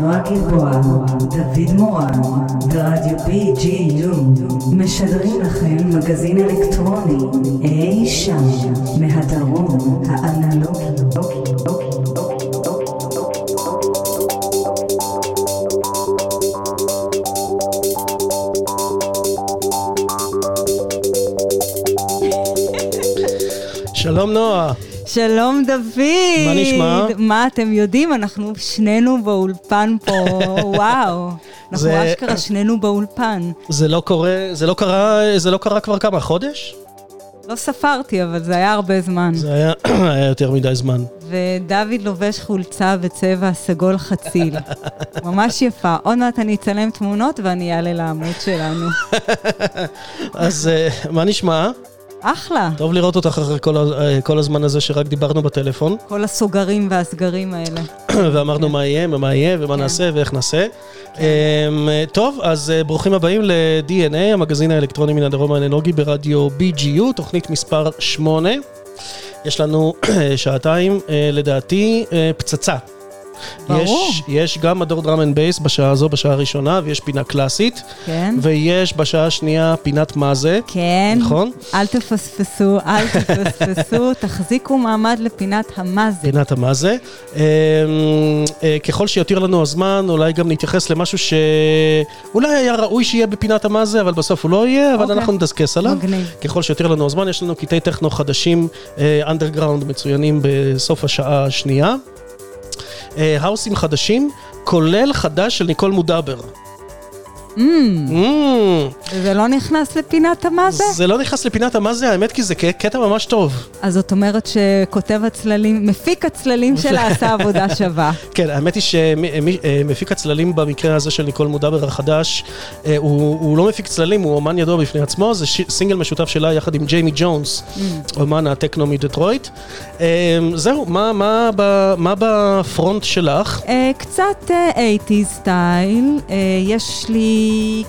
נועה גלבוע, דוד מורן, ורדיו BGU, משדרים לכם מגזין אלקטרוני, אי שם, מהדרום האנלוגי. שלום נועה. שלום דוד. מה נשמע? מה אתם יודעים? אנחנו שנינו באולפן פה, וואו. אנחנו זה- אשכרה שנינו באולפן. זה לא קורה, זה לא קרה, זה לא קרה כבר כמה, חודש? לא ספרתי, אבל זה היה הרבה זמן. זה היה, היה יותר מדי זמן. ודוד לובש חולצה בצבע סגול חציל. ממש יפה. עוד מעט אני אצלם תמונות ואני אעלה לעמוד שלנו. אז אה, מה נשמע? אחלה. טוב לראות אותך אחרי כל, אה, כל הזמן הזה שרק דיברנו בטלפון, כל הסוגרים והסגרים האלה. ואמרנו מה יהיה ומה יהיה ומה כן. נעשה ואיך נעשה. אמ, אה, טוב, אז אה, ברוכים הבאים ל-DNA, המגזין האלקטרוני מן הדרום האנלוגי ברדיו BGU, תוכנית מספר 8. יש לנו שעתיים, לדעתי, פצצה. ברור. יש, יש גם מדור drum and bass בשעה הזו, בשעה הראשונה, ויש פינה קלאסית, כן? ויש בשעה השנייה פינת מה זה, כן. נכון? אל תפספסו, אל תפספסו, תחזיקו מעמד לפינת המה זה. פינת המה זה. אה, אה, ככל שיותיר לנו הזמן, אולי גם נתייחס למשהו שאולי היה ראוי שיהיה בפינת המה זה, אבל בסוף הוא לא יהיה, אבל אוקיי. אנחנו נדסקס עליו. מגניב. ככל שיותיר לנו הזמן, יש לנו קטעי טכנו חדשים, אנדרגראונד מצוינים בסוף השעה השנייה. אה, האוסים חדשים, כולל חדש של ניקול מודבר. Mm, Mm, וזה לא נכנס לפינת המה זה? זה לא נכנס לפינת המה זה, האמת כי זה קטע ממש טוב. אז זאת אומרת שכותב הצללים, מפיק הצללים שלה עשה עבודה שווה. כן, האמת היא שמפיק הצללים במקרה הזה של ניקול מודבר החדש, אה, הוא, לא מפיק צללים, הוא אומן ידוע בפני עצמו, זה סינגל משותף שלה יחד עם ג'יימי ג'ונס, אומן הטכנו מדטרויט. אה, זהו, מה, בפרונט שלך? אה, קצת אה, 80's סטייל, אה, יש לי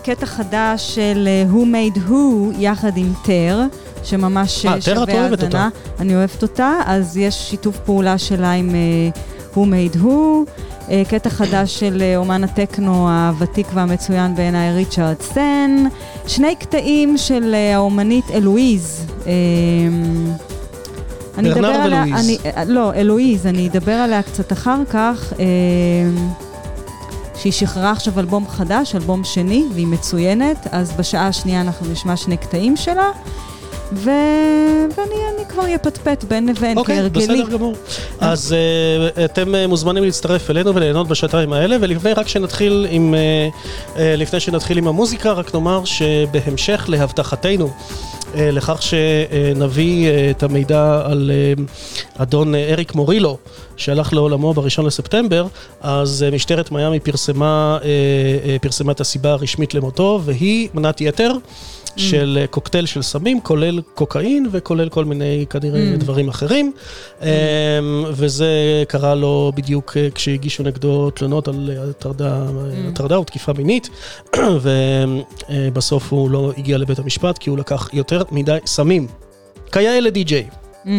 קטע חדש של אה, Who Made Who יחד עם טר, שממש אה, אה, טר, את שווה אוהבת האזנה. אני אוהבת אותה, אז יש שיתוף פעולה שלה עם Who Made Who. קטע חדש של אומן הטכנו הוותיק והמצוין בעיניי ריצ'רד סן, שני קטעים של האומנית אלואיז. אה, אני אדבר עליה. אני, לא, אלואיז, אני אדבר עליה קצת אחר כך, אה, שהיא שחררה עכשיו אלבום חדש, אלבום שני, והיא מצוינת, אז בשעה השנייה אנחנו נשמע שני קטעים שלה, ו... ואני אני כבר אפטפט בין לבין, אוקיי, כהרגלי. בסדר גמור. אז אה, אתם אה, מוזמנים להצטרף אלינו וליהנות בשעתיים האלה, ולפני רק שנתחיל עם, אה, אה, לפני שנתחיל עם המוזיקה, רק נאמר שבהמשך להבטחתנו, לכך שנביא אה, את המידע על אה, אדון אה, אריק מורילו, שהלך לעולמו בראשון לספטמבר, אז אה, משטרת מיאמי פרסמה, אה, אה, פרסמה את הסיבה הרשמית למותו, והיא מנת יתר. של אה, קוקטייל של סמים, כולל קוקאין וכולל כל מיני כנראה Mm. דברים אחרים. אמ, וזה קרה לו בדיוק אה, כשהגישו נגדו תלונות על אה, הטרדה, הטרדה או תקיפה מינית, ובסוף הוא לא הגיע לבית המשפט כי הוא לקח יותר מדי סמים. כיאה לדי-ג'יי. Mm,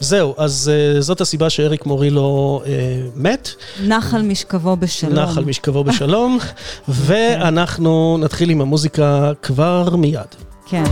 זהו, אז אה, זאת הסיבה שאריק מורילו אה, מת, נח על משכבו בשלום. נח על משכבו בשלום, ואנחנו נתחיל עם המוזיקה כבר מיד. כן.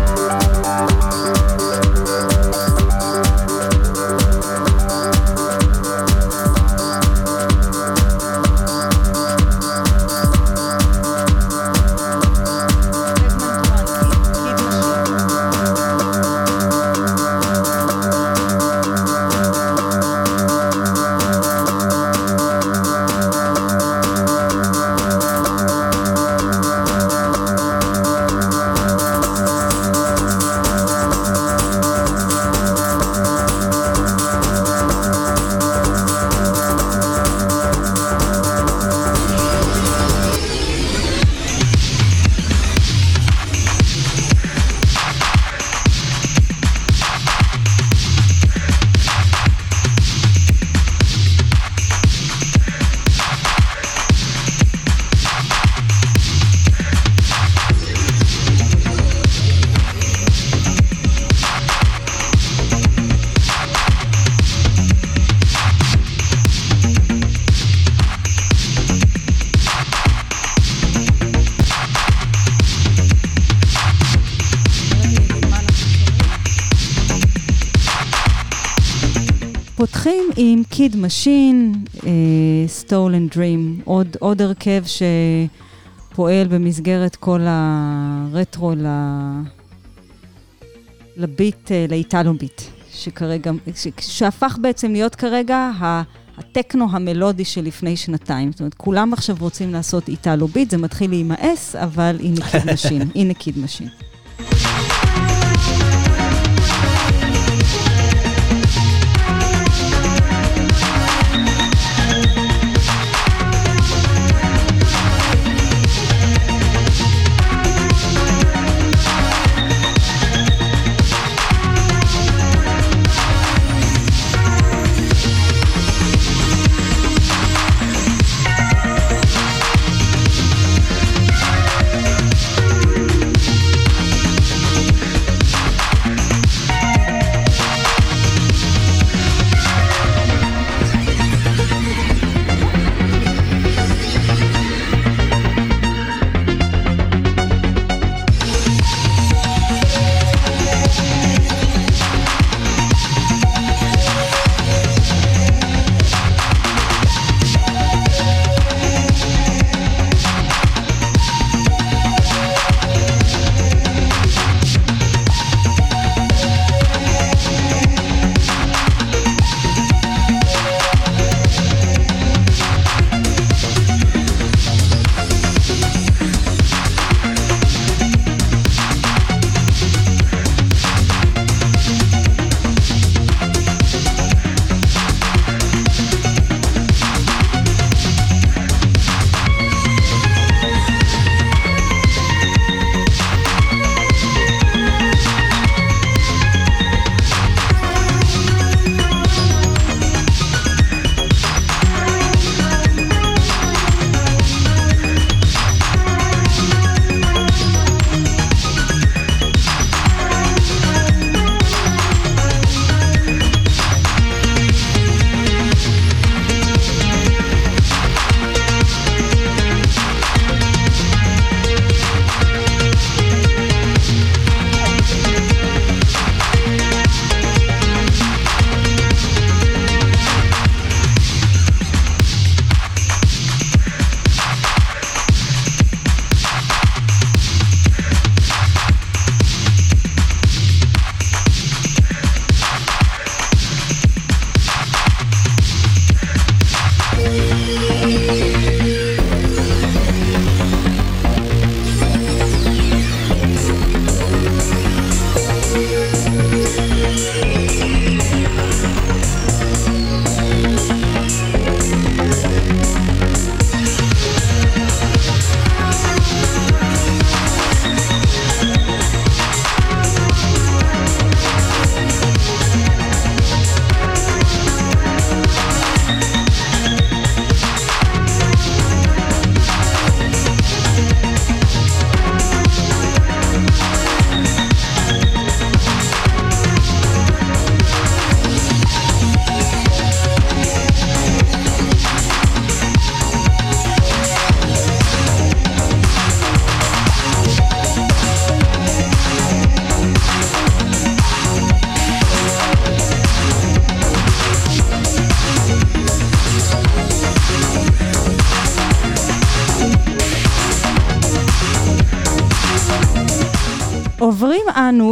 עם Kid Machine, Stolen Dream, עוד, עוד הרכב שפועל במסגרת כל הרטרו ל... ל beat, אה, ל Italo beat, שכרגע, ש, שהפך בעצם להיות כרגע הטכנו המלודי של לפני שנתיים. זאת אומרת, כולם עכשיו רוצים לעשות Italo beat, זה מתחיל להימאס, אבל הנה Kid Machine, הנה Kid Machine.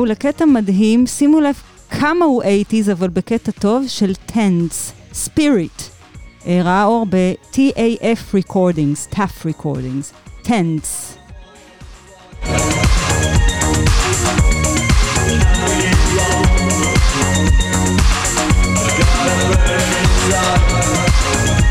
לקטע מדהים, שימו לב כמה הוא 80's, אבל בקטע טוב, של טנס, ספיריט. ראה אור ב-TAF Recordings, TAF Recordings, טנס. I'll let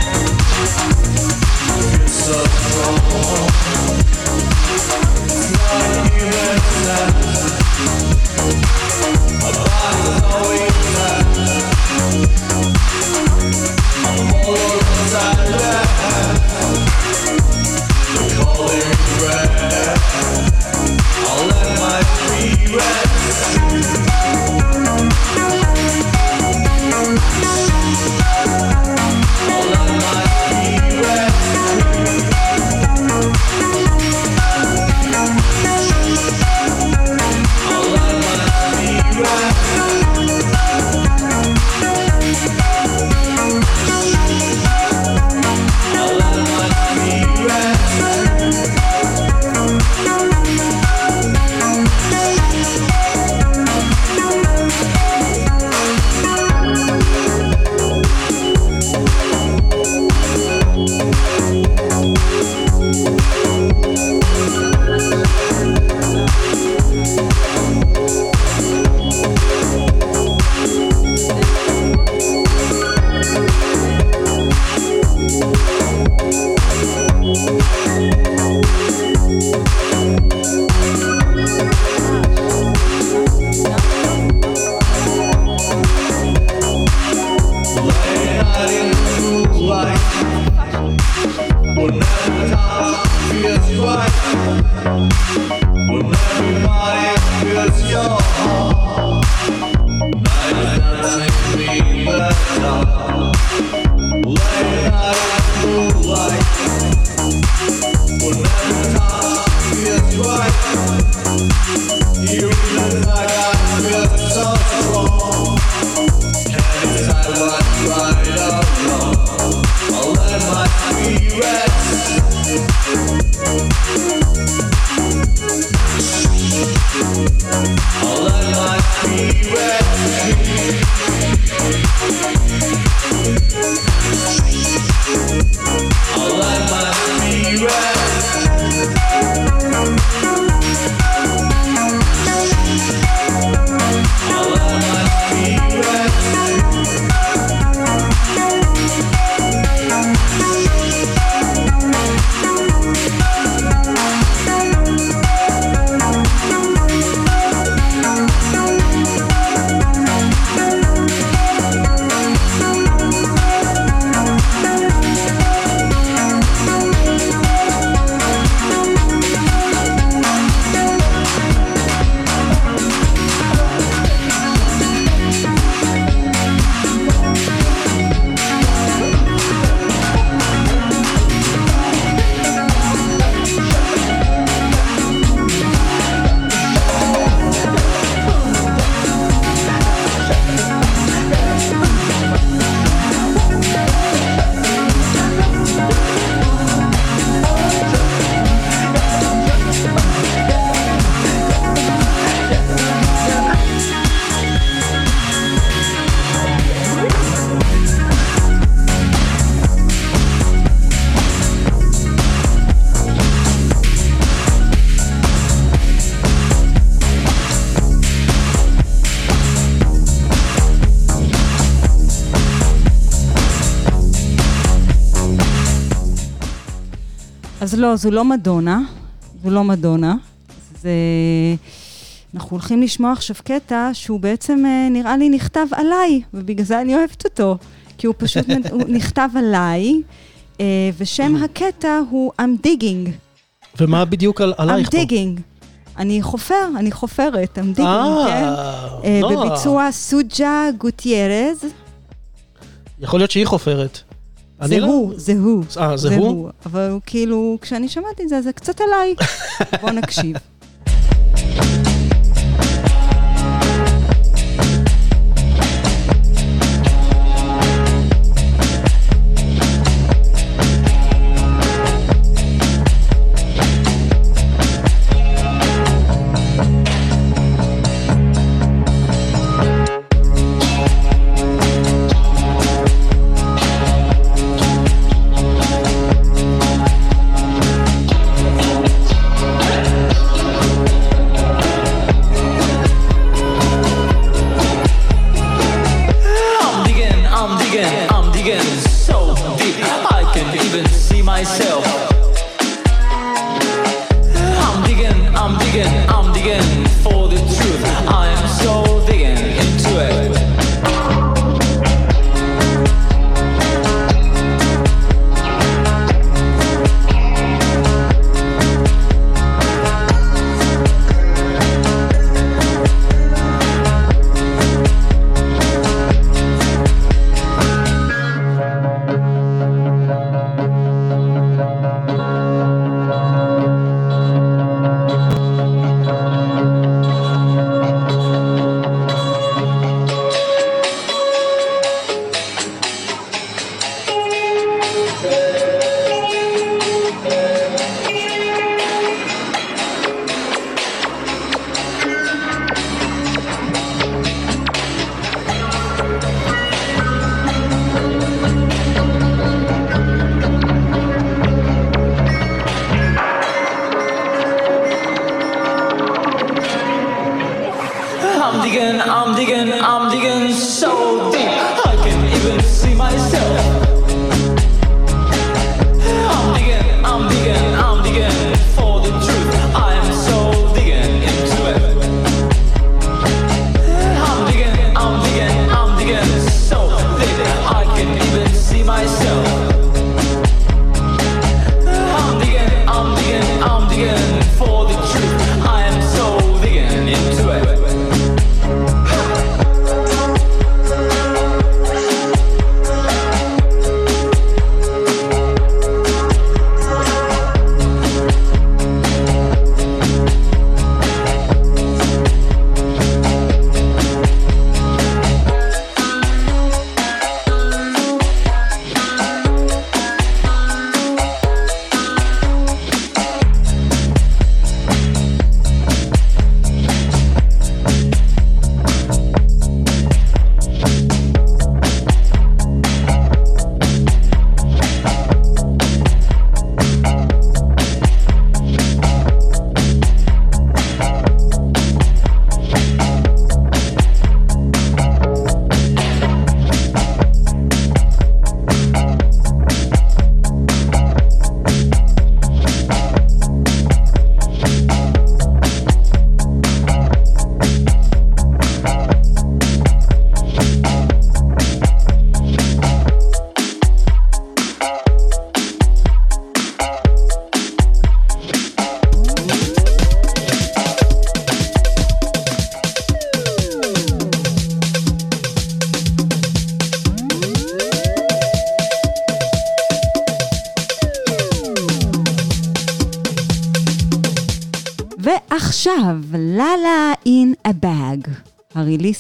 לא, זו לא מדונה, זו לא מדונה. זה... אנחנו הולכים לשמוע עכשיו קטע שהוא בעצם אה, נראה לי נכתב עליי, ובגלל זה אני אוהבת אותו. כי הוא פשוט הוא נכתב עליי, אה, ושם הקטע הוא I'm digging. ומה בדיוק על, עלייך I'm digging. אני חופר, אני חופרת, I'm digging, אה, כן? נועה. בביצוע סוג'ה גוטיירז. יכול להיות שהיא חופרת. זה לא- הוא, זה הוא. אה, זה הוא? אבל כאילו, כשאני שמעתי את זה, זה קצת עליי. בוא נקשיב.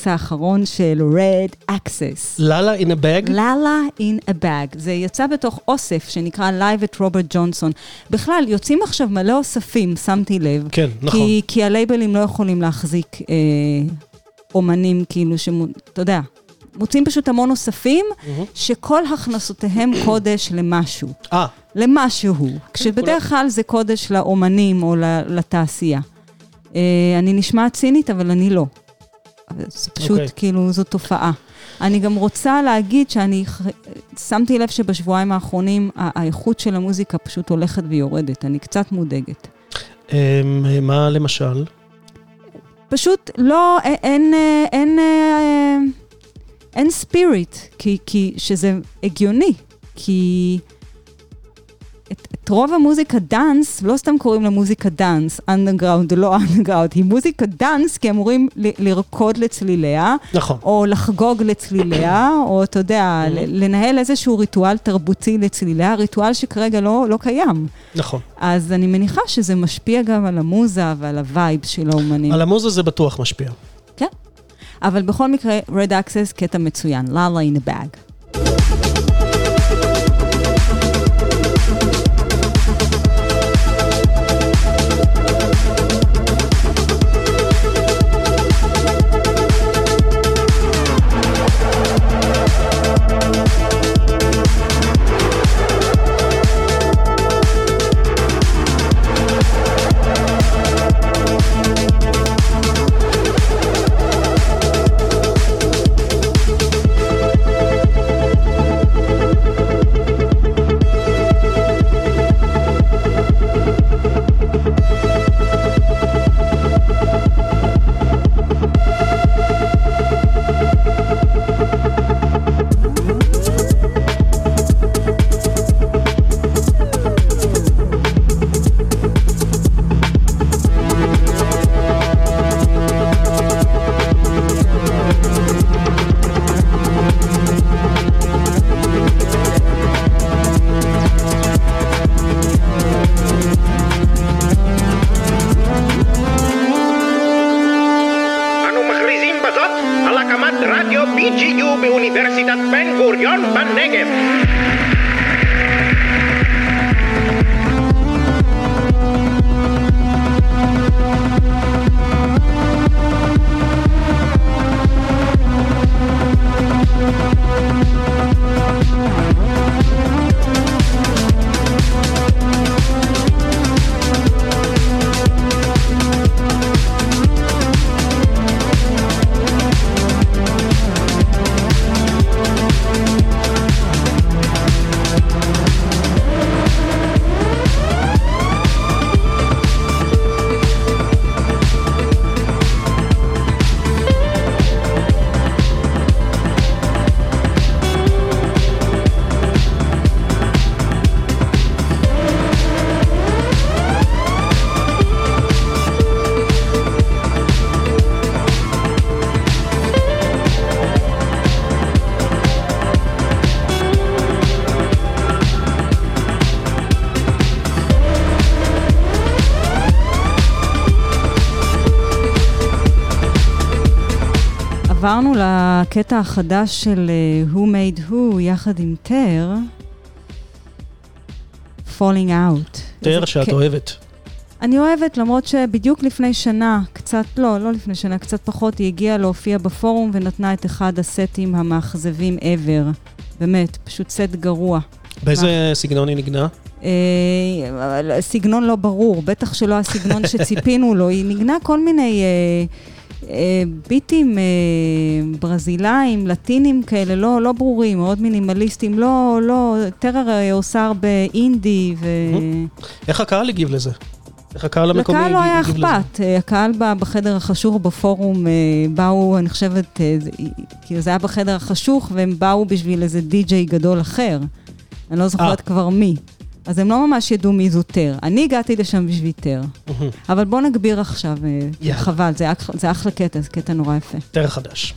הריליס האחרון של Red Access. לאלה in a bag? לאלה in a bag. זה יצא בתוך אוסף שנקרא Live את רוברט ג'ונסון. בכלל, יוצאים עכשיו מלא אוספים, שמתי לב. כן, נכון. כי, כי הלייבלים לא יכולים להחזיק אה, אומנים, כאילו, שמו, אתה יודע, מוצאים פשוט המון אוספים, שכל הכנסותיהם קודש למשהו. אה, למשהו, כשבדרך כלל זה קודש לאומנים או לתעשייה. אה, אני נשמעת צינית, אבל אני לא. זה פשוט, אוקיי. כאילו, זו תופעה. אני גם רוצה להגיד שאני שמתי לב שבשבועיים האחרונים האיכות של המוזיקה פשוט הולכת ויורדת. אני קצת מודאגת. אמ, מה למשל? פשוט לא, אין, אין, אה, אין ספיריט, כי, כי, שזה הגיוני, כי את, רוב המוזיקה dance, לא סתם קוראים לה מוזיקה dance, אנדרגראונד או לא אנדרגראונד, היא מוזיקה dance כי אמורים ל- לרקוד לצליליה, נכון. או לחגוג לצליליה, או אתה יודע, ל- לנהל איזשהו ריטואל תרבותי לצליליה, ריטואל שכרגע לא, לא קיים. נכון. אז אני מניחה שזה משפיע גם על המוזה ועל ה vibe של האומנים. על המוזה זה בטוח משפיע. כן. אבל בכל מקרה, Red Axes קטע מצוין, לאללה in a bag. לקטע החדש של אה, Who Made Who יחד עם טר, Falling Out. איזה שאת ק- אוהבת. אני אוהבת, למרות שבדיוק לפני שנה, קצת, לא, לא לפני שנה, קצת פחות, היא הגיעה להופיע בפורום ונתנה את אחד הסטים המאכזבים ever. באמת, פשוט סט גרוע. באיזה סגנון היא נגנה? אה, סגנון לא ברור, בטח שלא הסגנון שציפינו לו. היא ניגנה כל מיני אה, ביטים אה, ברזילאים, לטינים כאלה, לא, לא ברורים, מאוד מינימליסטים. לא, לא, טרר אה, עושה הרבה אינדי, ו... איך הקהל הגיב לזה? איך הקהל המקומי לקהל לא היה הגיב לזה? אכפת. אה, הקהל ב- בחדר החשוך בפורום, אה, באו, אני חושבת, אה, זה- כאילו זה היה בחדר החשוך, והם באו בשביל איזה די-ג'יי גדול אחר. אני לא זוכרת אה. כבר מי. אז הם לא ממש ידעו מי זו טר. אני הגעתי לשם בשביל טר. אבל בוא נגביר עכשיו, אה. חבל, זה אח- זה אחלה קטע, זה קטע נורא יפה. תאר חדש.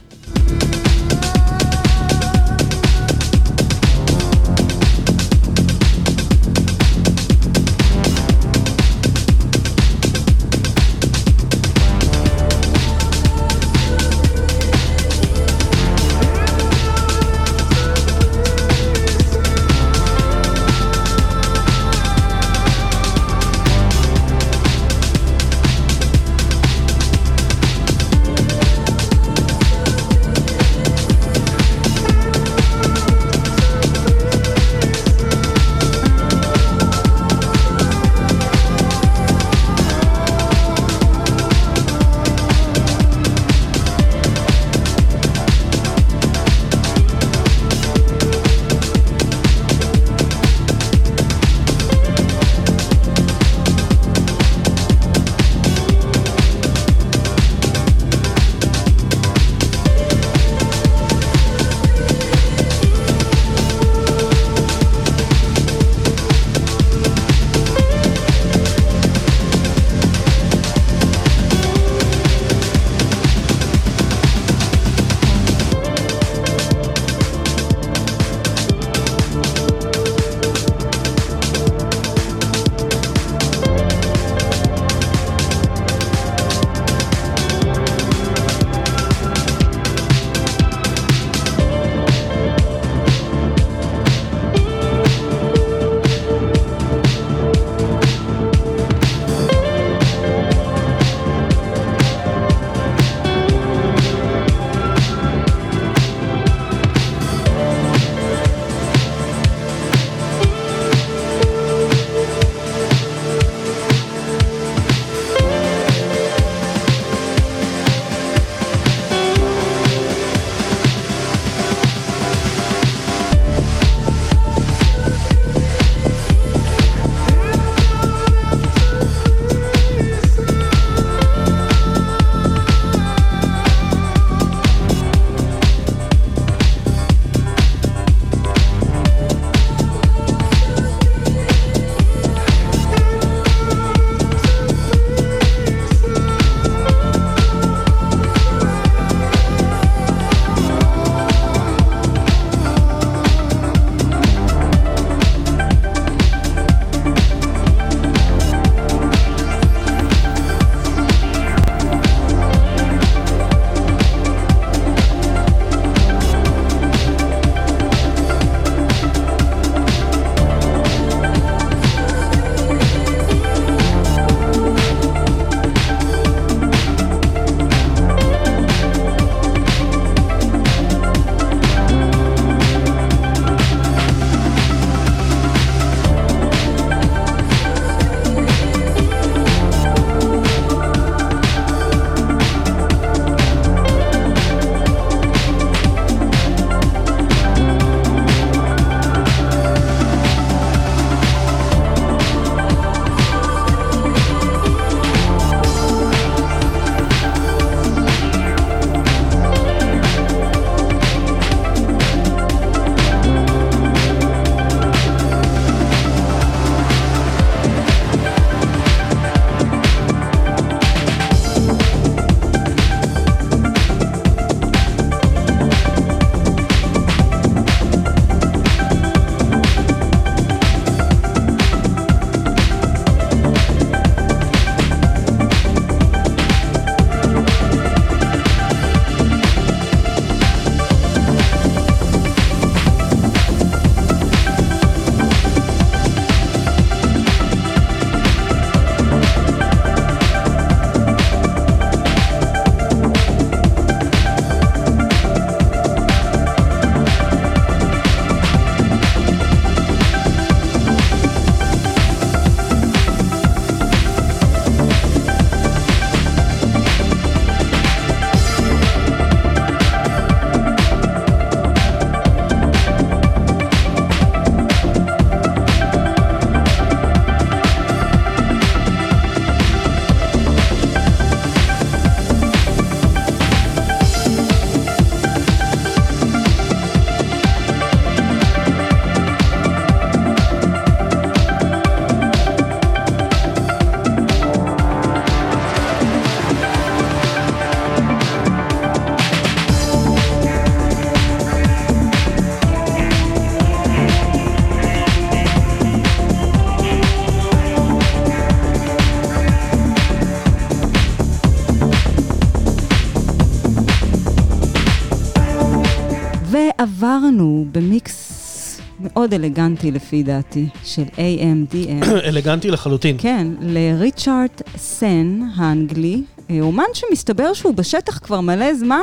מאוד אלגנטי לפי דעתי, של AMDM. אלגנטי לחלוטין. כן, לריצ'ארד סן האנגלי, אה, אומן שמסתבר שהוא בשטח כבר מלא זמן.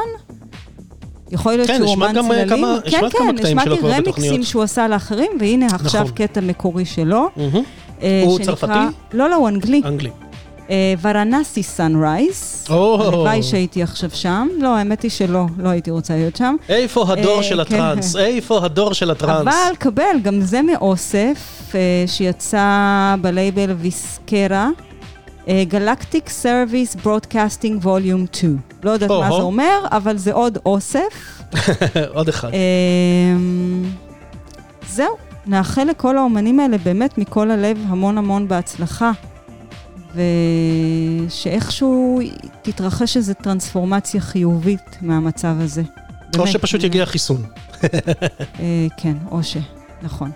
יכול להיות כן, שהוא אומן אה, צללים. כמה- כן, נשמע כמה כן, קטעים שלו כבר רמיקסים בתוכניות. שהוא עשה לאחרים, והנה עכשיו נכון. קטע מקורי שלו. מהמם. אה, הוא שנקרא- צרפתי? לא, לא, הוא אנגלי. אנגלי. ורנסי או. הלוואי שהייתי עכשיו שם. לא, האמת היא שלא, לא הייתי רוצה להיות שם. איפה הדור אה, של כן. הטראנס? איפה הדור של הטראנס? אבל קבל, גם זה מאוסף, אה, שיצא בלייבל ויסקרה, Galactic Service Broadcasting Volume 2. לא יודעת מה. זה אומר, אבל זה עוד אוסף. עוד אחד. אמ, זהו, נאחל לכל האומנים האלה באמת מכל הלב המון המון בהצלחה. ושאיכשהו תתרחש איזו טרנספורמציה חיובית מהמצב הזה. או באמת, שפשוט אה, יגיע חיסון. אה, כן, או ש... נכון.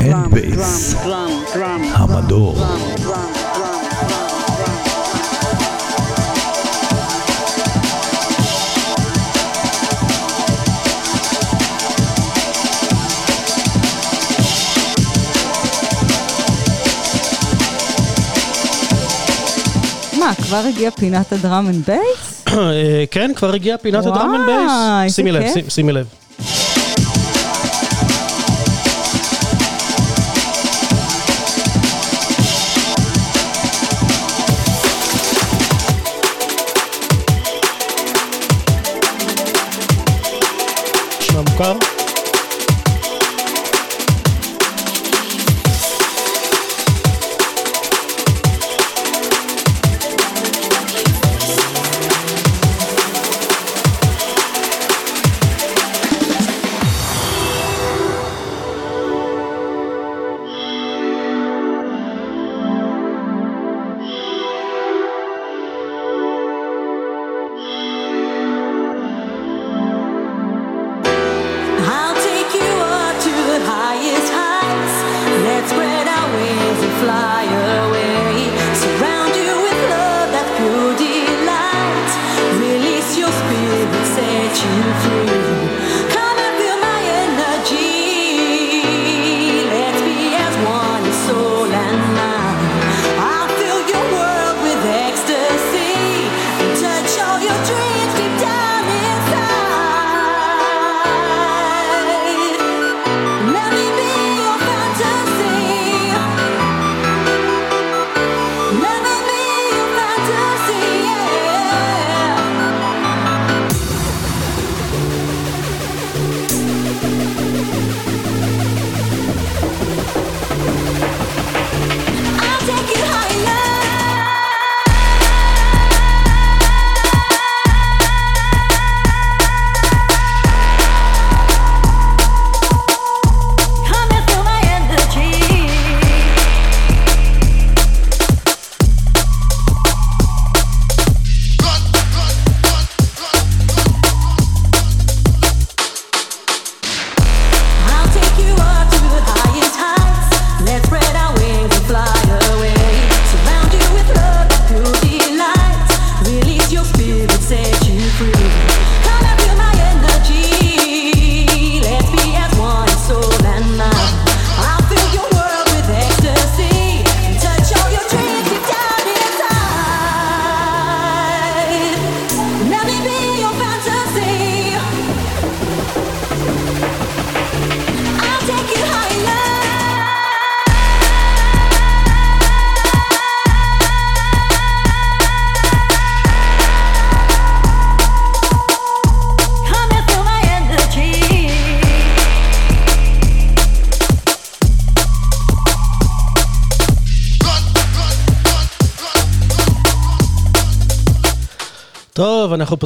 and bass. המדור. מה, כבר הגיע פינת ה drum and bass? אה, כן, כבר הגיעה פינת ה drum and bass. שימי לב, שימי לב.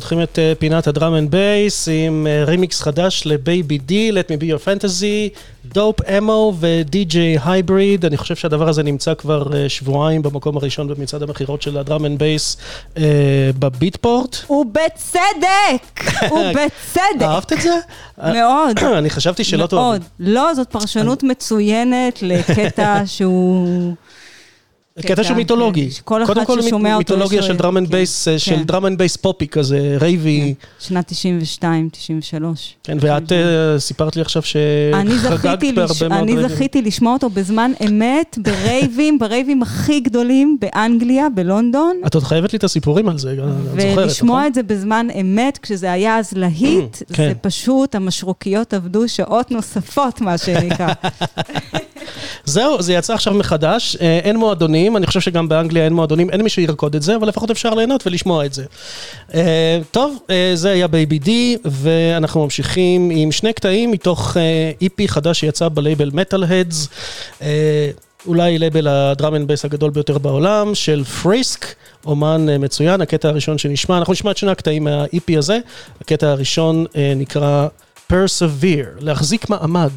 פותחים את אה, פינת ה drum and bass עם אה, רימיקס חדש ל Baby D, Let me be your fantasy, Dope Ammo ו DJ Hybrid. אני חושב שהדבר הזה נמצא כבר אה, שבועיים במקום הראשון במצעד המכירות של ה drum and bass ב Beatport. ובצדק! ובצדק! אהבת את זה? מאוד. אני חשבתי שלא טוב. מאוד. לא, זאת פרשנות מצוינת לקטע שהוא... קטע שהוא מיתולוגי. שכל אחד קודם כל מיתולוגיה של drum and כן, בייס, של כן. drum and bass פופי כזה, רייבי. שנת 92, 93. כן, ואת אה, סיפרת לי עכשיו אני שחגגת. בהרבה מאוד אני רייבים. זכיתי לשמוע אותו בזמן אמת ברייבים, ברייבים הכי גדולים באנגליה, בלונדון. את עוד חייבת לי את הסיפורים על זה, את זוכרת, ולשמוע נכון? את זה בזמן אמת, כשזה היה אז להיט, כן. זה פשוט, המשרוקיות עבדו שעות נוספות, מה שנקרא. זהו, זה יצא עכשיו מחדש, אה, אין מועדונים, אני חושב שגם באנגליה אין מועדונים, אין מי שירקוד את זה, אבל לפחות אפשר ליהנות ולשמוע את זה. אה, טוב, אה, זה היה Baby D, ואנחנו ממשיכים עם שני קטעים מתוך EP חדש שיצא בלייבל Metalheadz. אולי לייבל ה drum and bass הגדול ביותר בעולם, של פריסק, אומן מצוין, הקטע הראשון שנשמע, אנחנו נשמע את שני הקטעים מה- EP הזה, הקטע הראשון נקרא Persevere, להחזיק מעמד.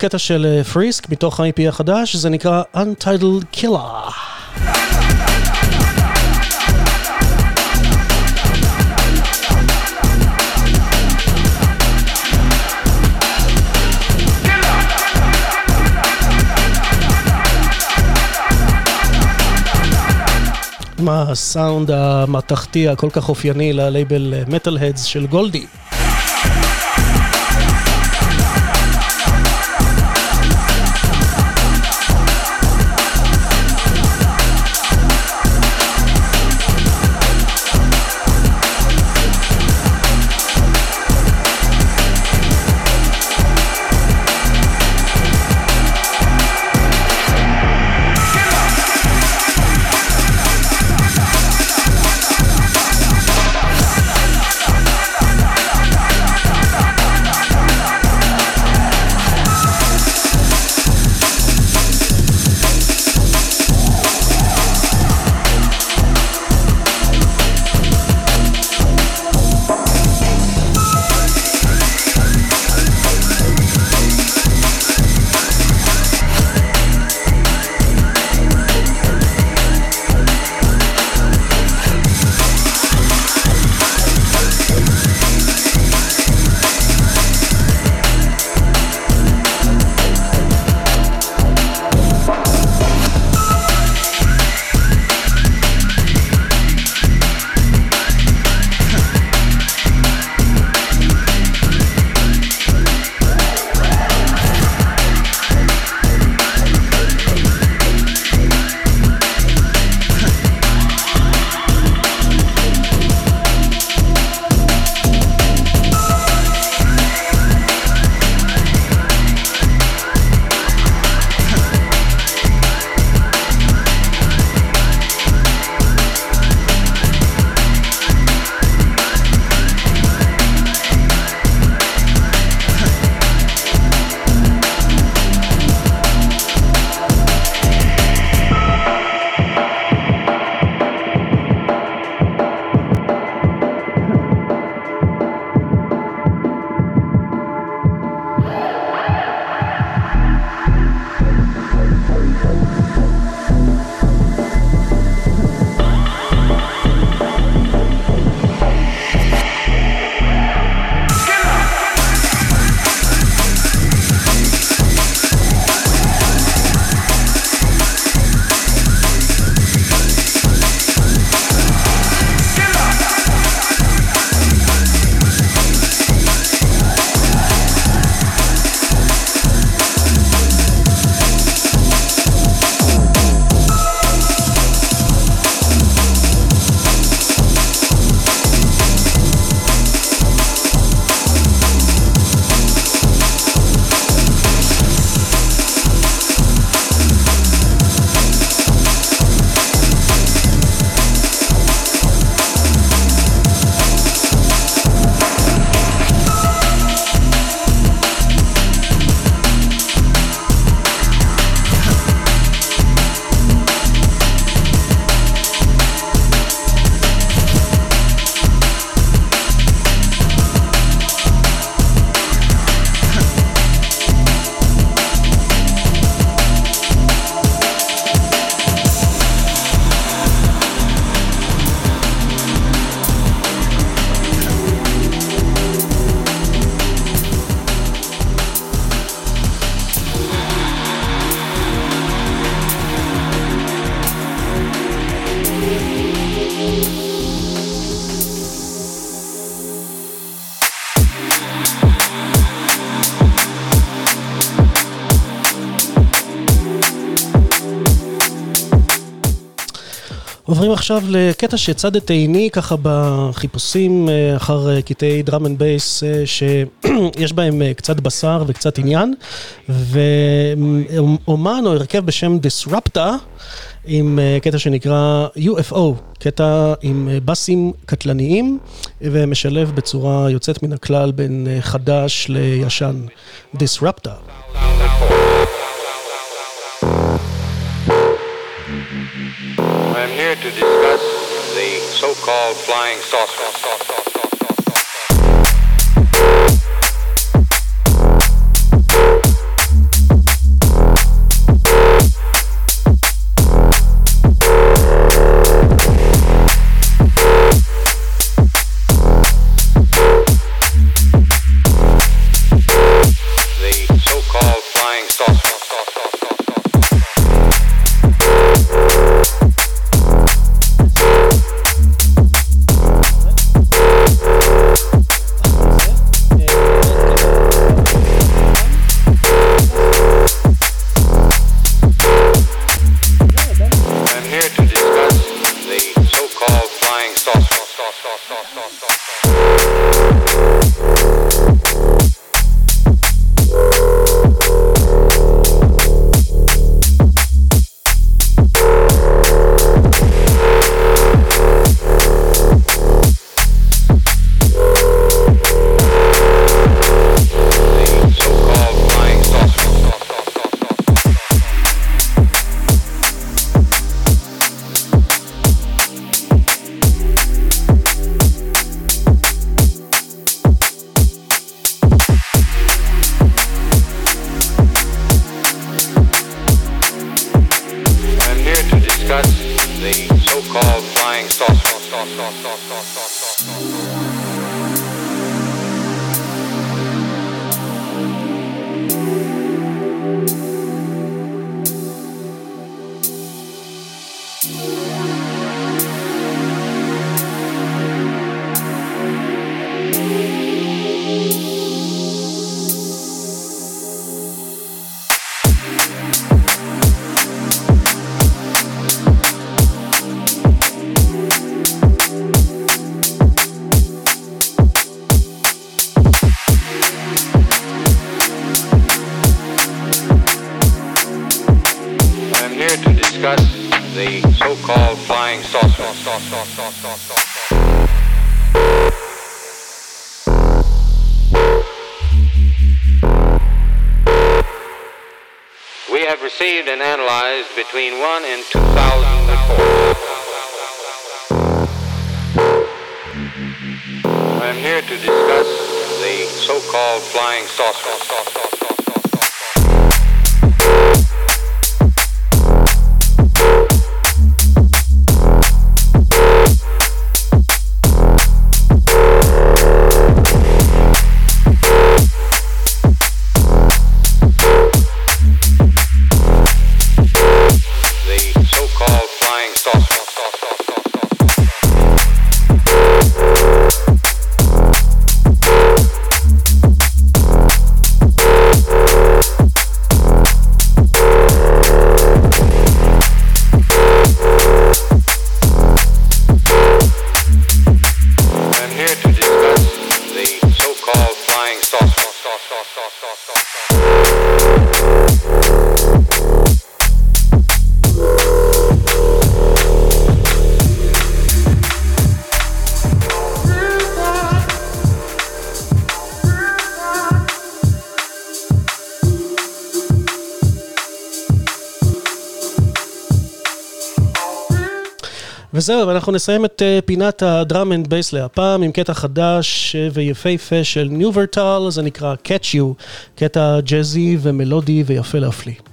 קטע של פריסק מתוך ה-IP החדש, זה נקרא Untitled Killer. עם הסאונד המתכתי הכל כך אופייני ללייבל מטאל הדס של גולדי. עוברים עכשיו לקטע שצד את עיני ככה בחיפושים אה, אחר אה, קטעי drum and bass שיש בהם אה, קצת בשר וקצת עניין ואומן או הרכב בשם Disrupta עם קטע שנקרא UFO, קטע עם בסים קטלניים ומשלב בצורה יוצאת מן הכלל בין חדש לישן. Disrupta. So-called flying saucer. וזהו, אנחנו נסיים את אה, פינת ה drum and bass להפעם עם קטע חדש אה, ויפהפה של ניוברטל, זה נקרא Catch You, קטע ג'אזי ומלודי ויפה להפליא.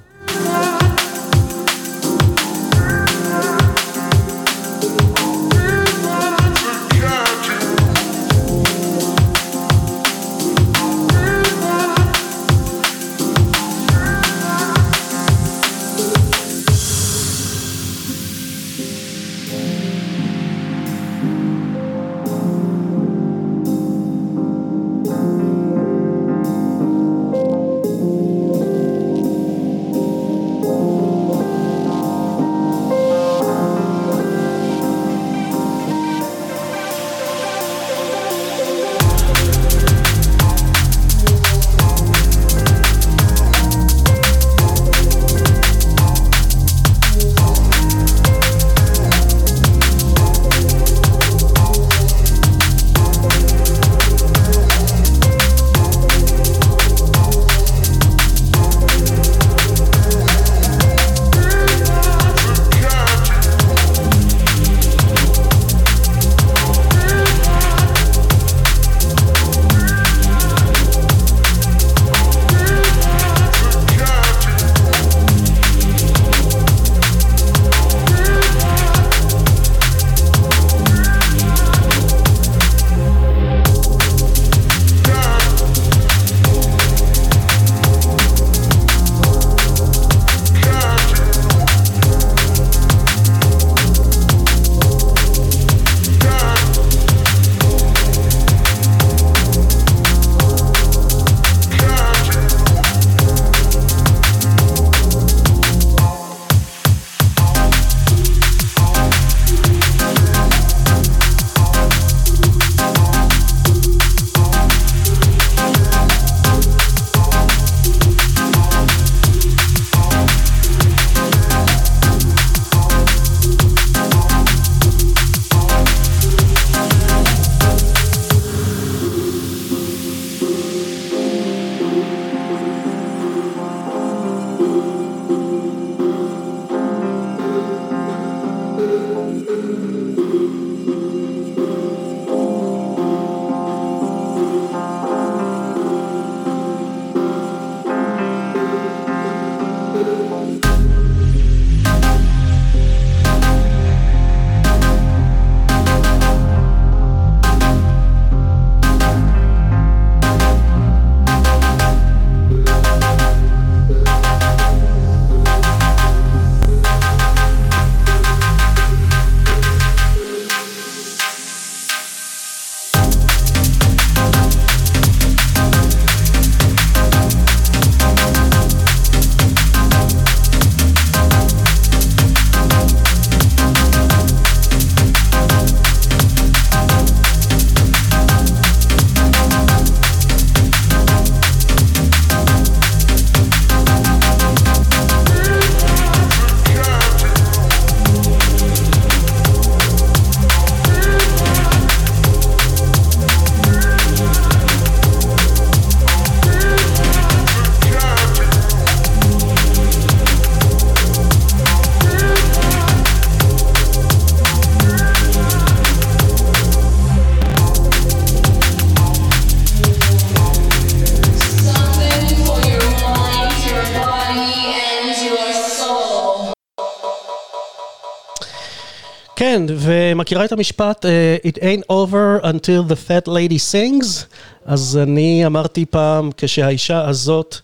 ומכירה את המשפט uh, It ain't over until the fat lady sings, אז אני אמרתי פעם כשהאישה הזאת,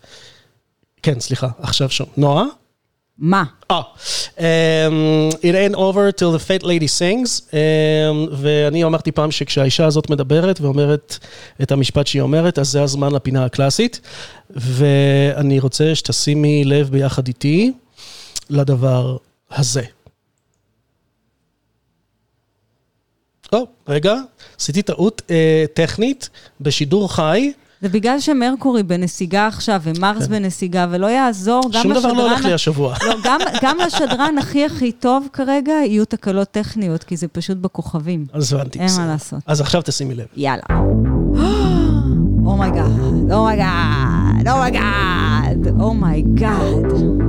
כן, סליחה, עכשיו שם, נועה? מה? אה, um, It ain't over till the fat lady sings, um, ואני אמרתי פעם שכשהאישה הזאת מדברת ואומרת את המשפט שהיא אומרת, אז זה הזמן לפינה הקלאסית, ואני רוצה שתשימי לב ביחד איתי לדבר הזה. או, רגע, עשיתי טעות אה, טכנית בשידור חי. זה בגלל שמרקורי בנסיגה עכשיו, ומרס בנסיגה, ולא יעזור, גם כן. שום דבר לא לשדרן- הולך לי השבוע. לא, גם, גם לשדרן הכי הכי טוב כרגע יהיו תקלות טכניות, כי זה פשוט בכוכבים. אז הבנתי. אין מה. לעשות. אז עכשיו תשימי לב. יאללה. אומייגאד, אומייגאד, אומייגאד, אומייגאד.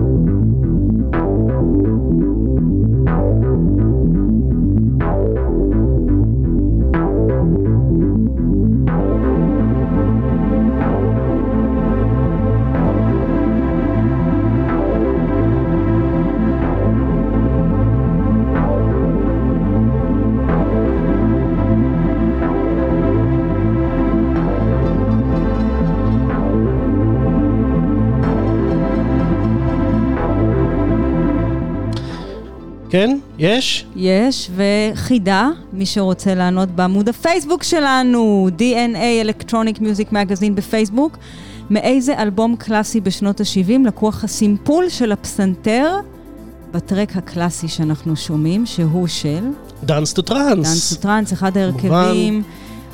כן? יש? יש, וחידה, מי שרוצה לענות בעמוד הפייסבוק שלנו, DNA Electronic Music Magazine בפייסבוק, מאיזה אלבום קלאסי בשנות ה-70 לקוח הסימפול של הפסנתר בטרק הקלאסי שאנחנו שומעים, שהוא של Dance to Trance. Dance Trance, אחד ההרכבים.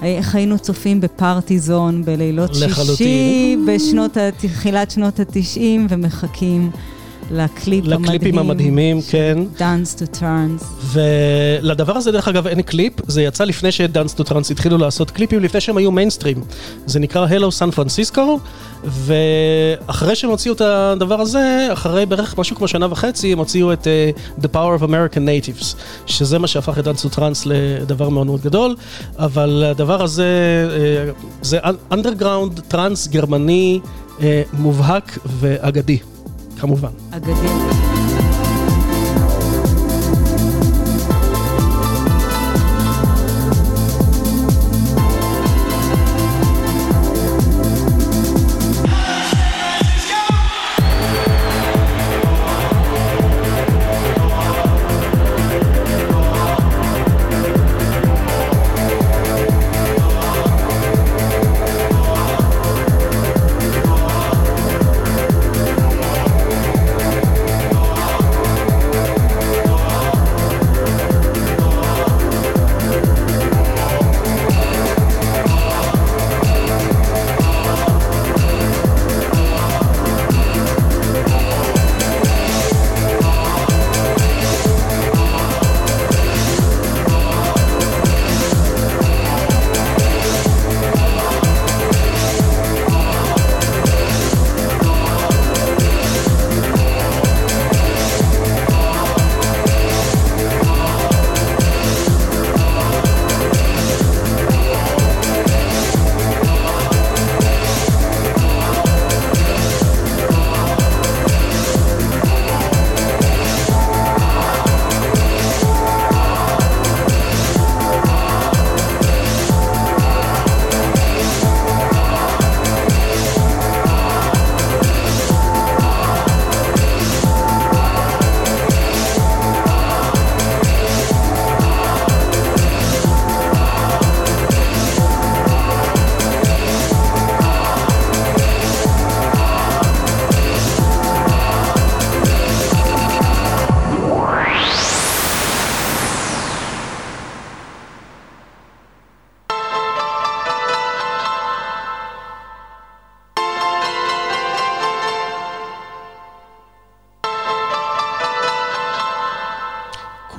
איך היינו צופים ב-Party Zone בלילות שישי, לחלוטין. בשנות, ה- תחילת שנות ה-90, ומחכים לקליפ המדהים. לקליפים המדהימים, כן. Dance to Trance. ולדבר הזה, דרך אגב, אין קליפ, זה יצא לפני ש Dance to Trance התחילו לעשות קליפים, לפני שהם היו מיינסטרים. זה נקרא Hello San Francisco, ואחרי שהם הוציאו את הדבר הזה, אחרי בערך משהו כמו שנה וחצי, הם הוציאו את אה, The Power of American Natives, שזה מה שהפך את Dance to Trance לדבר מאוד מאוד גדול, אבל הדבר הזה, uh, זה אנדרגראונד טראנס גרמני uh, מובהק ואגדי, כמובן. אגדי.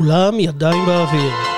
כולם ידיים באוויר.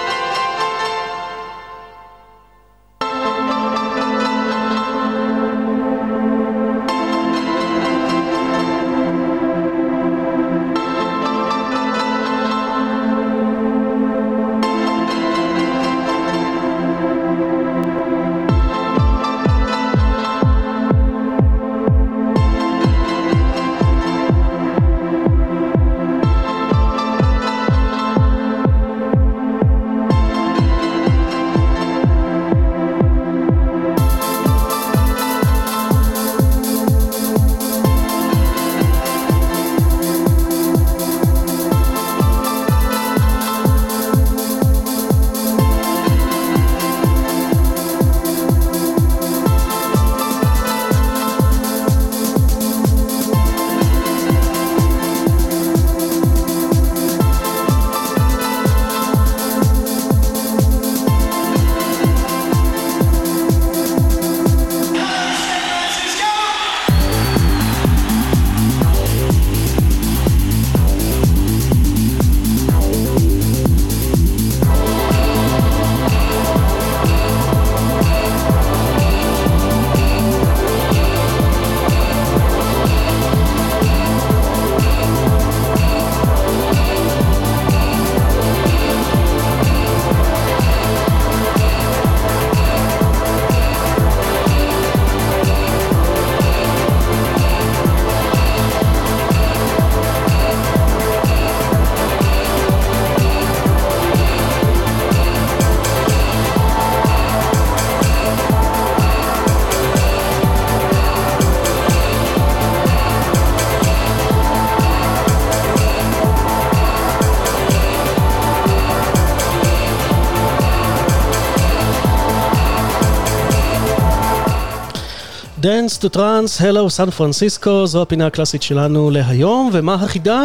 Dance to Trans, Hello סן פרנסיסקו, זו הפינה הקלאסית שלנו להיום, ומה החידה?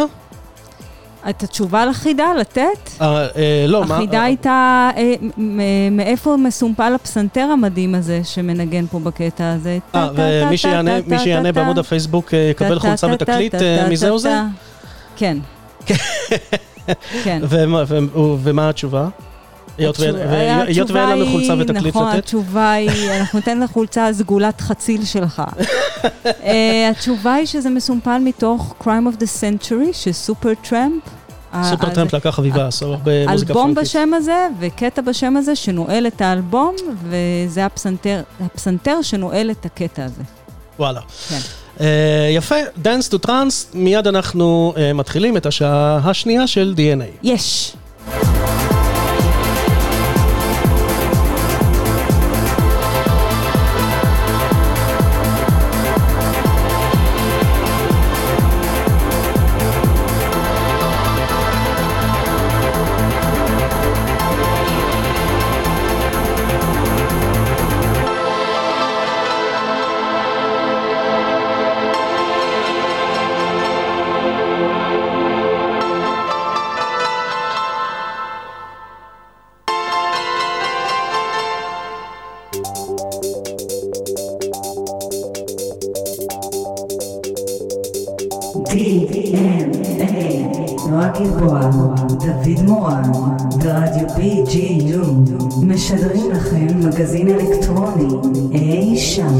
את התשובה לחידה לתת? אה, אה, לא, מה... החידה הייתה אה, מ- מאיפה מסומפל הפסנתר המדהים הזה שמנגן פה בקטע הזה. אה, ומי שיענה, בעמוד הפייסבוק יקבל חולצה ותקליט מזה או זה? כן. כן. ו- ומה התשובה? היות ואין- לנו חולצה ותקליט נכון, לתת? התשובה היא, אנחנו ניתן לחולצה הסגולת חציל שלך. אה, התשובה היא שזה מסומפל מתוך Crime of the Century של סופר טראמפ. סופר אה, טראמפ לקח חביבה, עשור הרבה מוזיקה אלבום. בשם הזה וקטע בשם הזה שנועל את האלבום, וזה הפסנתר, הפסנתר שנועל את הקטע הזה. וואלה. כן. אה, יפה, Dance to Trans, מיד אנחנו אה, מתחילים את השעה השנייה של DNA. יש. DNA, נועה גלבוע, דוד מורן, ורדיו BGU, משדרים לכם מגזין אלקטרוני, אי שם,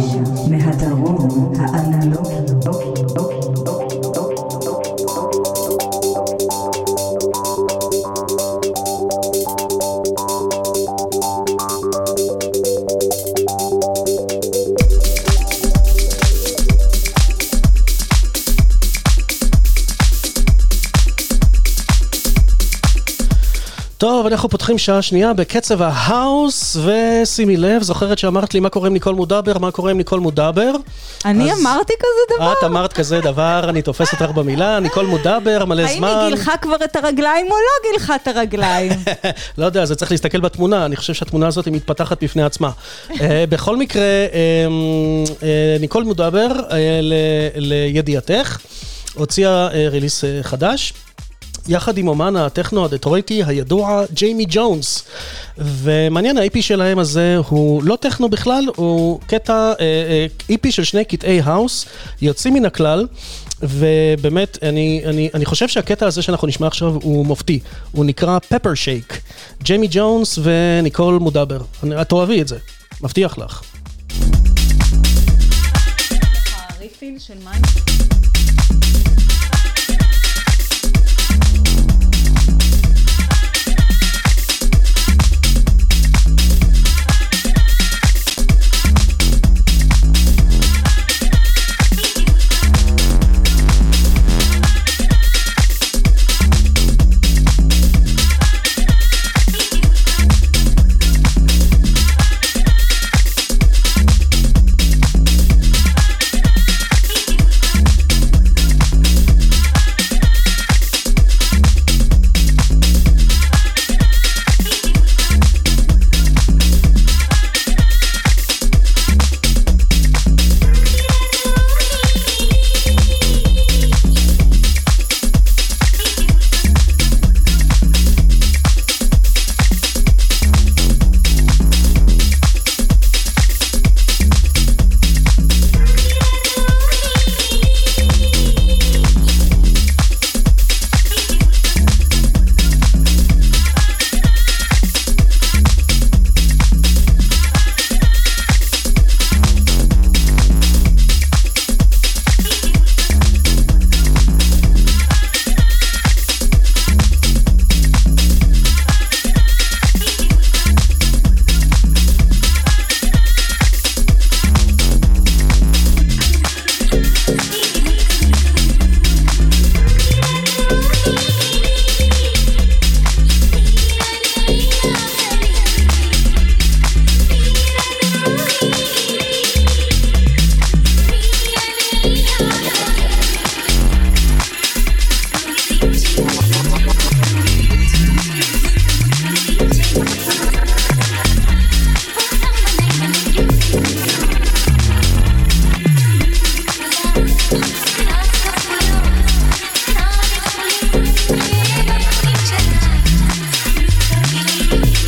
מהדרום האנלוגי. טוב, אנחנו פותחים שעה שנייה בקצב ההאוס, ושימי לב, זוכרת שאמרת לי מה קורה עם ניקול מודבר, מה קורה עם ניקול מודבר? אני אז- אמרתי כזה דבר? את אמרת כזה דבר, אני תופס אותך במילה, ניקול מודבר, מלא האם זמן. היא גילחה כבר את הרגליים או לא גילחה את הרגליים? לא יודע, זה צריך להסתכל בתמונה, אני חושב שהתמונה הזאת היא מתפתחת בפני עצמה. אה, בכל מקרה, אה, אה, ניקול מודבר, לידיעתך, הוציאה אה, release חדש. יחד עם אומן הטכנו הדטרויטי הידוע ג'יימי ג'ונס. ומעניין, ה-EP שלהם הזה הוא לא טכנו בכלל, הוא קטע, אה, אה, EP של שני קטעי האוס, יוצאים מן הכלל. ובאמת, אני, אני, אני חושב שהקטע הזה שאנחנו נשמע עכשיו הוא מופתי. הוא נקרא Pepper Shake. ג'יימי ג'ונס וניקול מודבר. אני- את תאהבי את זה, מבטיח לך. של מים?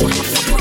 Thank.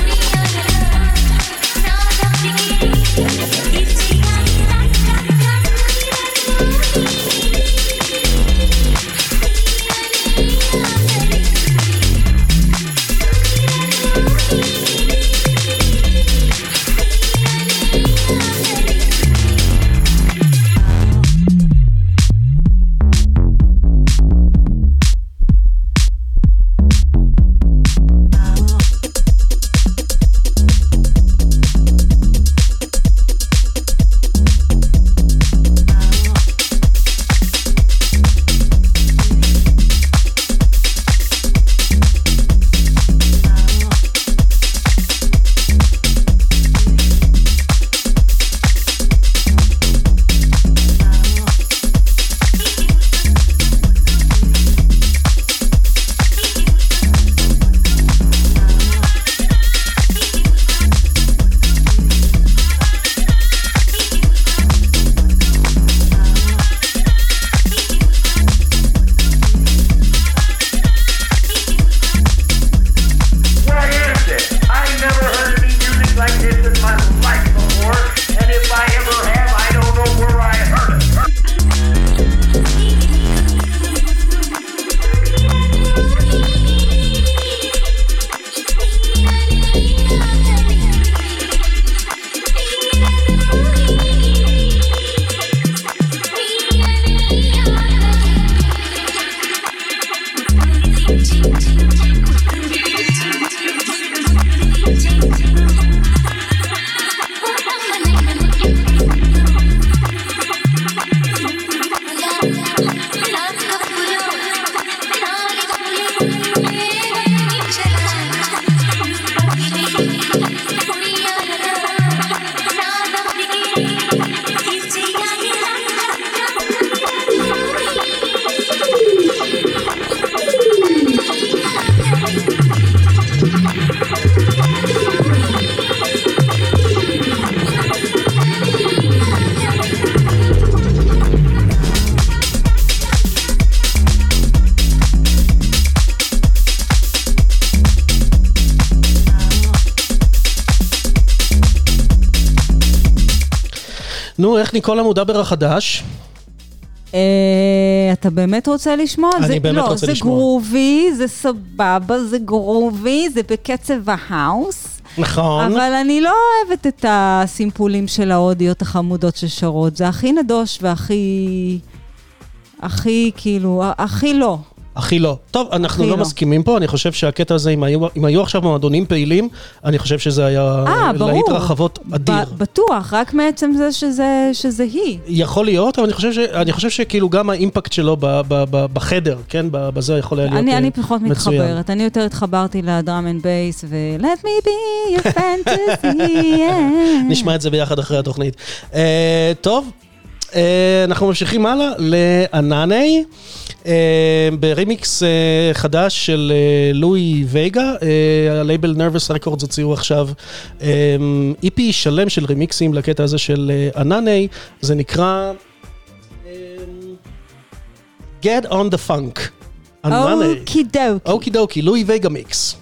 איך ניקולה מודבר החדש? אה, אתה באמת רוצה לשמוע? אני זה, באמת לא, רוצה זה לשמוע. גרובי, זה סבבה, זה גרובי, זה בקצב ההאוס. נכון. אבל אני לא אוהבת את הסימפולים של ההודיות החמודות ששרות. זה הכי נדוש והכי... הכי, כאילו, הכי לא. הכי לא. טוב, אנחנו לא לא. מסכימים פה, אני חושב שהקטע הזה, אם היו, אם היו עכשיו מועדונים פעילים, אני חושב שזה היה אה, ברור. להיט רחבות אדיר. ב- בטוח, רק מעצם זה שזה, שזה היא. יכול להיות, אבל אני חושב, ש, אני חושב שכאילו גם האימפקט שלו ב, ב, ב, בחדר, כן, בזה יכול היה להיות אני, אה, אני פחות מצוין. מתחברת, אני יותר התחברתי ל drum and bass ו-let me be your fantasy. yeah. נשמע את זה ביחד אחרי התוכנית. אה, טוב, אה, אנחנו ממשיכים הלאה לאנאני, uh, ברימיקס אה, חדש של uh, לואי וייגה, uh, הלייבל נרווס רקורדס הוציאו עכשיו um, EP שלם של רימיקסים לקטע הזה של uh, אנאני, זה נקרא um, Get on the Funk. אוקי דוקי. אוקי דוקי, לואי וייגה מיקס.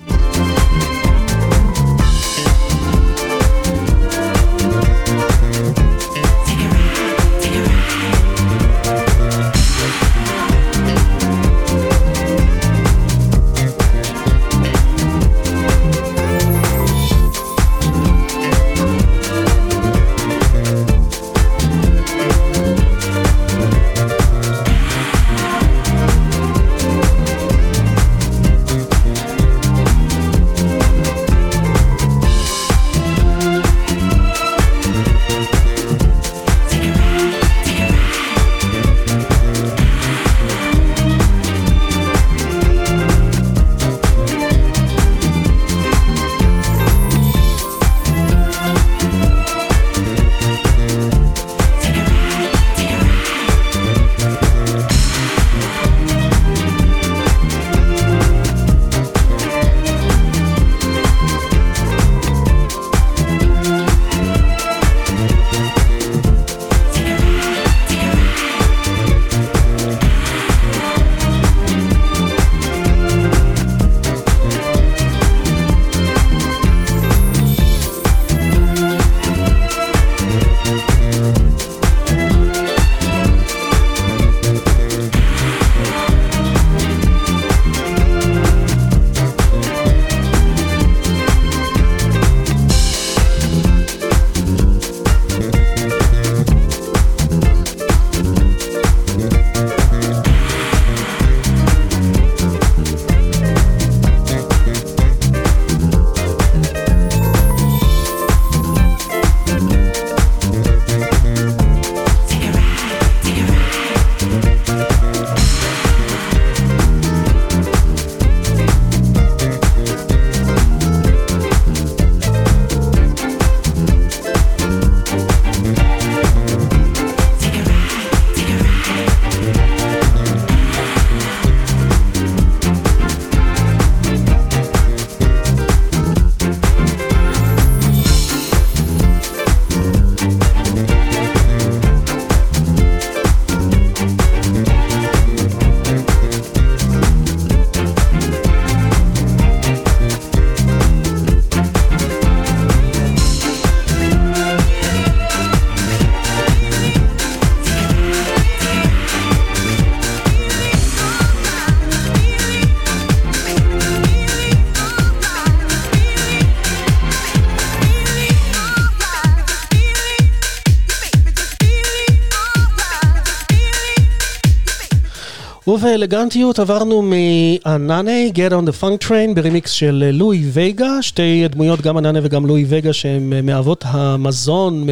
ובאלגנטיות עברנו מאננה, Get on the Funk Train, ברמיקס של לואי וייגה, שתי דמויות, גם אננה וגם לואי וייגה, שהן מאבות המזון,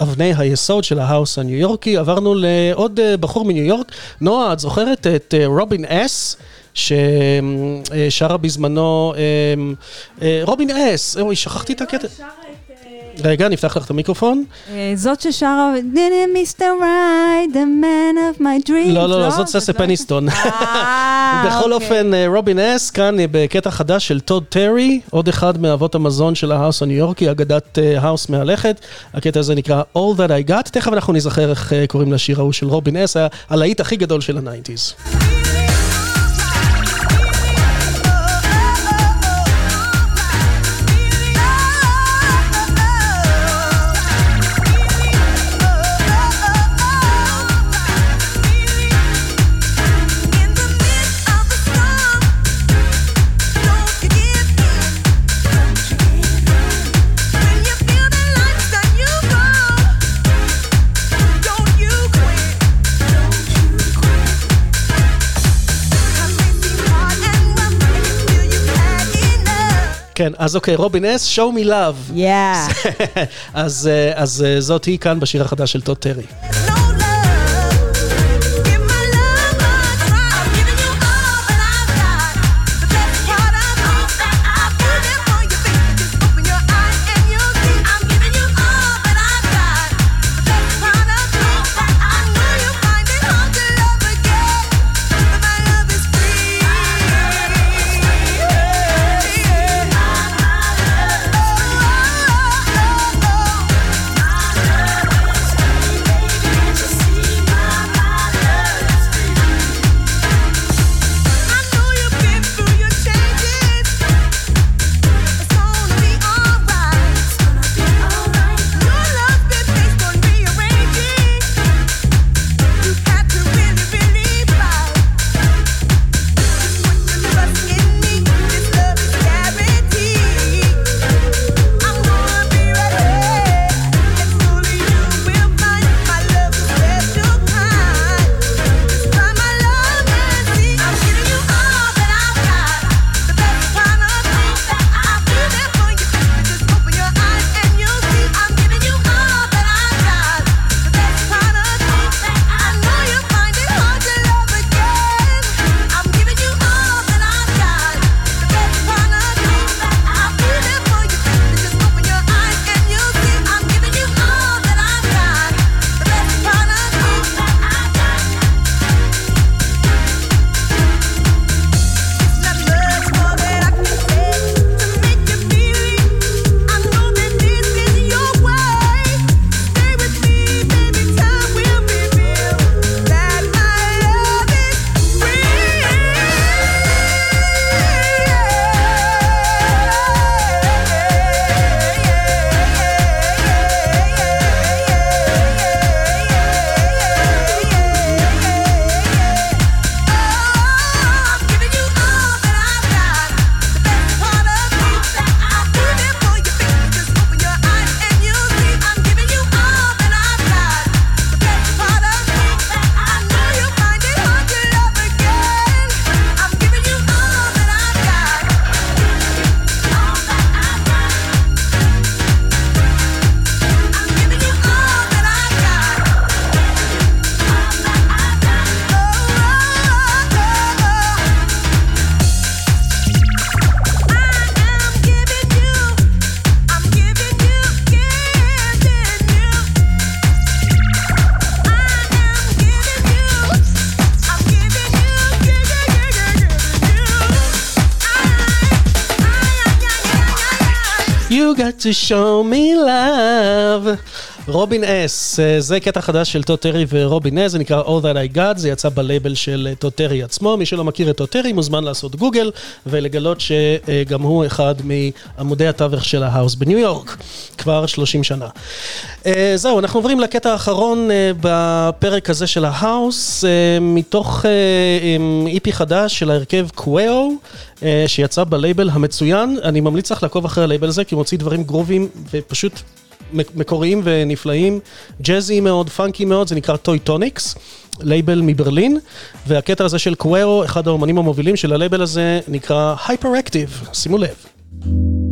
מאבני היסוד של ההאוס הניו יורקי. עברנו לעוד אה, בחור מניו יורק, נועה, את זוכרת את אה, רובין אס? ששרה בזמנו, אה, אה, רובין אס, אוי, שכחתי את הקטע. רגע, נפתח לך את המיקרופון. אה, זאת ששרה, Mister Right, the man of my dreams. לא, לא, לא, זאת סיסי פניסטון. אה, בכל אוקיי. אופן, אה, רובין S, כאן בקטע חדש של טוד טרי, עוד אחד מאבות המזון של ההאוס הניו יורקי, אגדת האוס מהלכת. הקטע הזה נקרא All That I Got. תכף אנחנו נזכר איך קוראים לשיר ההוא של רובין S, הלהיט הכי גדול של ה-nineties. כן, אז אוקיי, רובין אס, show me love. Yeah. אז, אה, אז אה, זאת היא כאן בשיר החדש של טוד טרי. to show רובין S, אה, זה קטע חדש של טוד טרי ורובין S, זה נקרא All That I Got, זה יצא בלייבל של אה, טוד טרי עצמו. מי שלא מכיר את טוד טרי מוזמן לעשות גוגל ולגלות שגם הוא אחד מעמודי התווך של ההאוס בניו יורק, כבר 30 שנה. אה, זהו, אנחנו עוברים לקטע האחרון בפרק הזה של ההאוס, מתוך EP חדש של ההרכב Coeo. אה, שיצא בלייבל המצוין, אני ממליץ לך לעקוב אחרי הלייבל הזה, כי הוא מוציא דברים גרוביים ופשוט מקוריים ונפלאים, ג'אזי מאוד, פאנקי מאוד, זה נקרא Toy Tonics. לייבל מברלין, והקטע הזה של קוורו, אחד האומנים המובילים של הלייבל הזה, נקרא Hyperactive, שימו לב.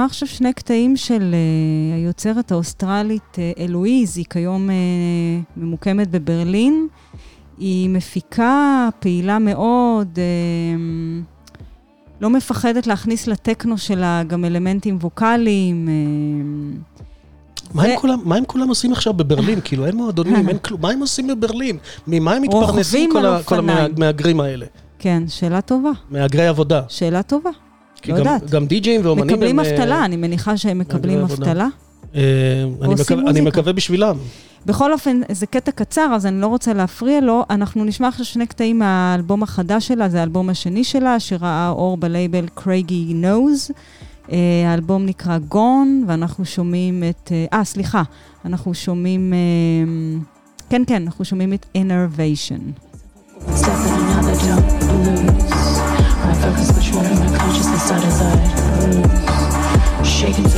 נשמע עכשיו שני קטעים של uh, היוצרת האוסטרלית uh, אלואיז, היא כיום uh, ממוקמת בברלין. היא מפיקה פעילה מאוד, uh, לא מפחדת להכניס לטכנו שלה גם אלמנטים ווקאליים. Uh, מה הם כולם- מה הם כולם עושים עכשיו בברלין? כאילו, אין מועדונים, אין כלום. מה הם עושים בברלין? ממה הם מתפרנסים כל כל. המהגרים האלה? כן, שאלה טובה, מהגרי עבודה. שאלה טובה. כי לא גם- יודעת. גם די-ג'אים ואומנים מקבלים הם, אה, אבטלה, אני מניחה שהם מקבלים. אבטלה. אה, אני מקווה- אני מוזיקה. מקווה בשבילם. בכל אופן, זה קטע קצר, אז אני לא רוצה להפריע לו. אנחנו נשמע עכשיו שני קטעים מהאלבום החדש שלה, זה האלבום השני שלה, שראה אור בלייבל קרייגי נוז. אה, האלבום נקרא גון, ואנחנו שומעים את... אה, סליחה, אנחנו שומעים... כן, כן, אנחנו שומעים את Innervation. Step in another don't side to side, shaking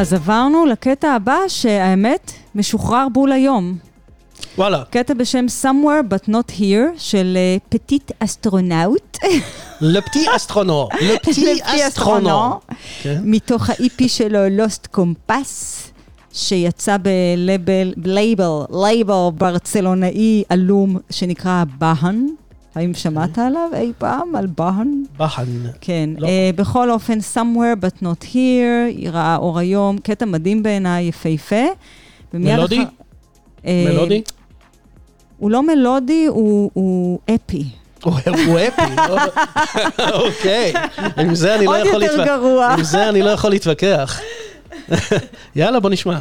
אז עברנו לקטע הבא, שהאמת, משוחרר בול היום. וואלה. קטע בשם Somewhere But Not Here, של אה, Petit Astronaut. Le Petit Astronaut. Le Petit Astronaut. כן. מתוך ה-EP שלו, Lost Compass, שיצא בלייבל, לייבל, לייבל ברצלונאי עלום שנקרא בהן. האם שמעת עליו אי פעם? על בהן? בהן. כן. לא. אה, בכל אופן, Somewhere But Not Here, היא ראה אור היום, קטע מדהים בעיניי, יפהפה. מלודי? אחר- אה, מלודי? הוא לא מלודי, הוא, הוא אפי. הוא אפי. אוקיי. עם זה אני לא יכול להתווכח. עם זה אני לא יכול להתווכח. יאללה, בוא נשמע.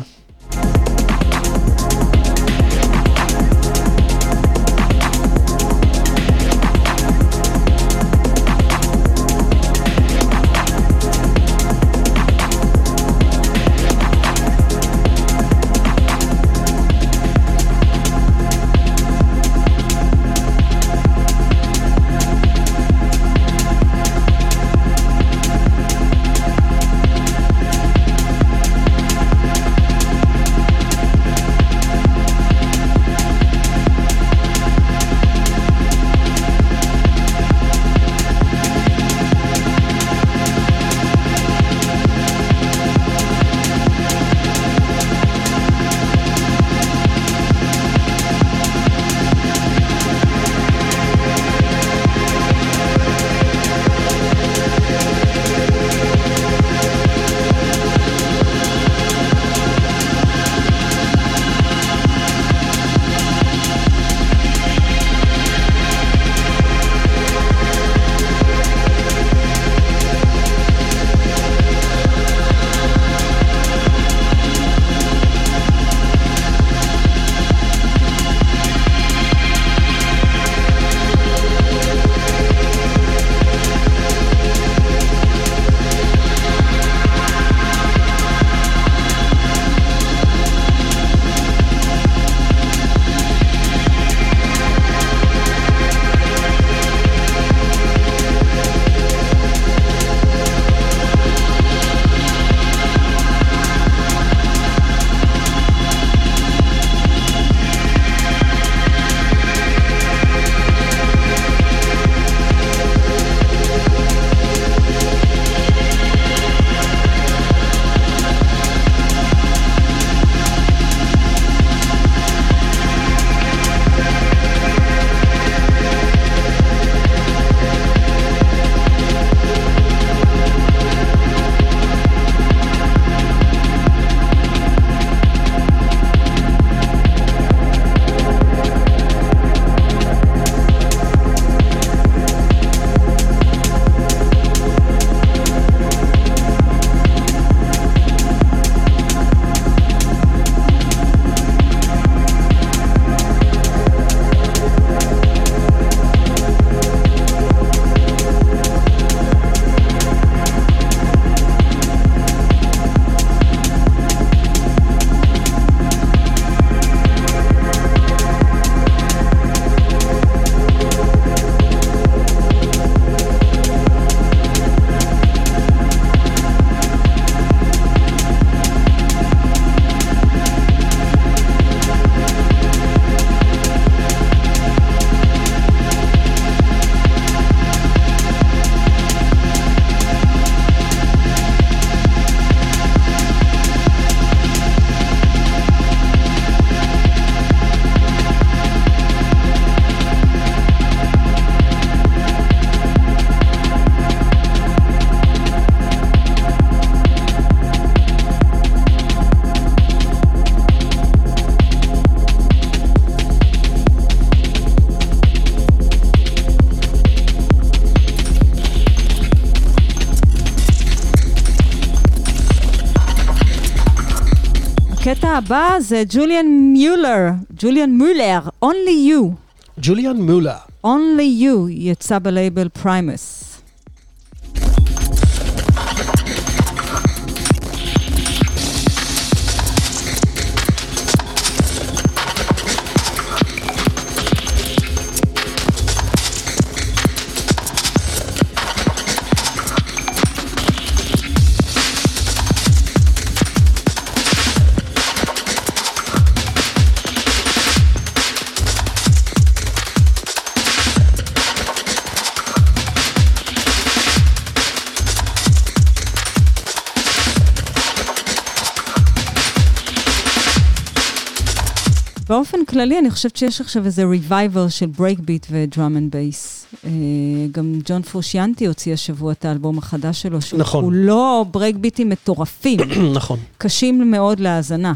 הבא זה ג'וליאן מיולר, ג'וליאן מולר, Only You. ג'וליאן מולה. Only You יצא בלייבל פריימוס. כללי, אני חושבת שיש עכשיו איזה revival של breakbeat ו-drum and bass. גם ג'ון פרושיאנטי הוציא השבוע את האלבום החדש שלו, שהוא נכון. כולו ברייקביטים מטורפים, נכון. קשים מאוד להאזנה.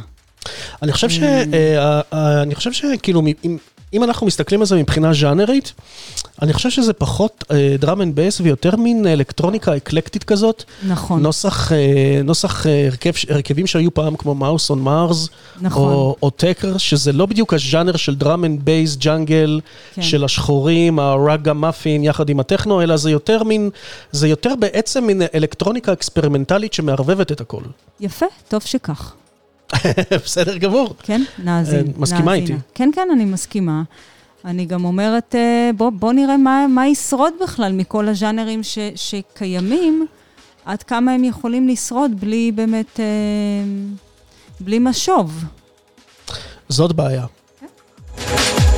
אני חושב ש... אה, אה, אני חושב שכאילו, אם- אנחנו מסתכלים על זה מבחינה ז'אנרית, אני חושב שזה פחות drum and bass ויותר מין אלקטרוניקה אקלקטית כזאת. נכון. נוסח, אה, נוסח אה, הרכב, הרכבים שהיו פעם כמו Mouse on Mars, נכון. או, Autechre, שזה לא בדיוק הז'אנר של drum and bass jungle, כן. של השחורים, ה-raggamuffin יחד עם הטכנו, אלא זה יותר מין, זה יותר בעצם מין אלקטרוניקה אקספרימנטלית שמערבבת את הכל. יפה, טוב שכך. בסדר גמור. כן, נאזין. אה, מסכימה נאזינה. איתי. כן, כן, אני מסכימה. אני גם אומרת, אה, בוא, בוא נראה מה, מה ישרוד בכלל מכל הז'אנרים ש, שקיימים, עד כמה הם יכולים לשרוד בלי באמת, אה, בלי משוב. זאת בעיה. עכשיו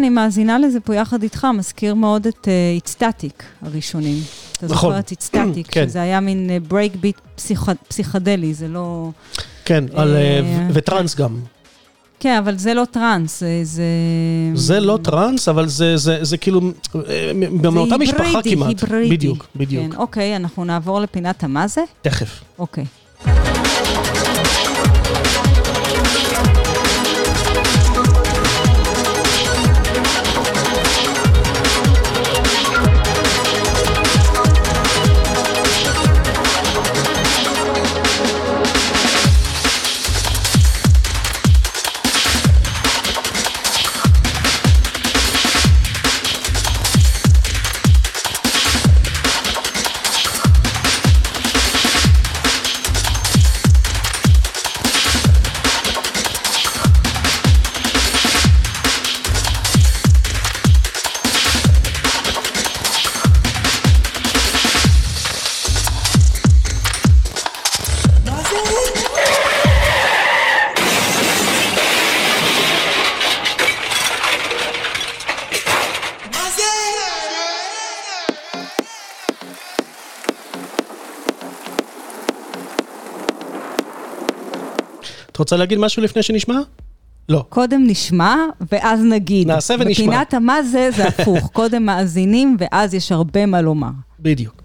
כשאני מאזינה לזה פה יחד איתך, מזכיר מאוד את Eat Static הראשונים. אתה נכון. זוכר את Eat Static, כן. שזה היה מין breakbeat פסיכדלי, זה לא... כן, על, אה, אה, ו- וטראנס גם. כן, אבל זה לא טראנס, זה... זה... לא טראנס, אבל זה, זה, זה כאילו אה, מאותה משפחה היברידי, כמעט. היברידי. בדיוק, בדיוק. כן, אוקיי, אנחנו נעבור לפינת המה זה? תכף. אוקיי. רוצה להגיד משהו לפני שנשמע? לא. קודם נשמע, ואז נגיד. נעשה ונשמע. בפינת המה זה, זה הפוך. קודם מאזינים, ואז יש הרבה מה לומר. בדיוק.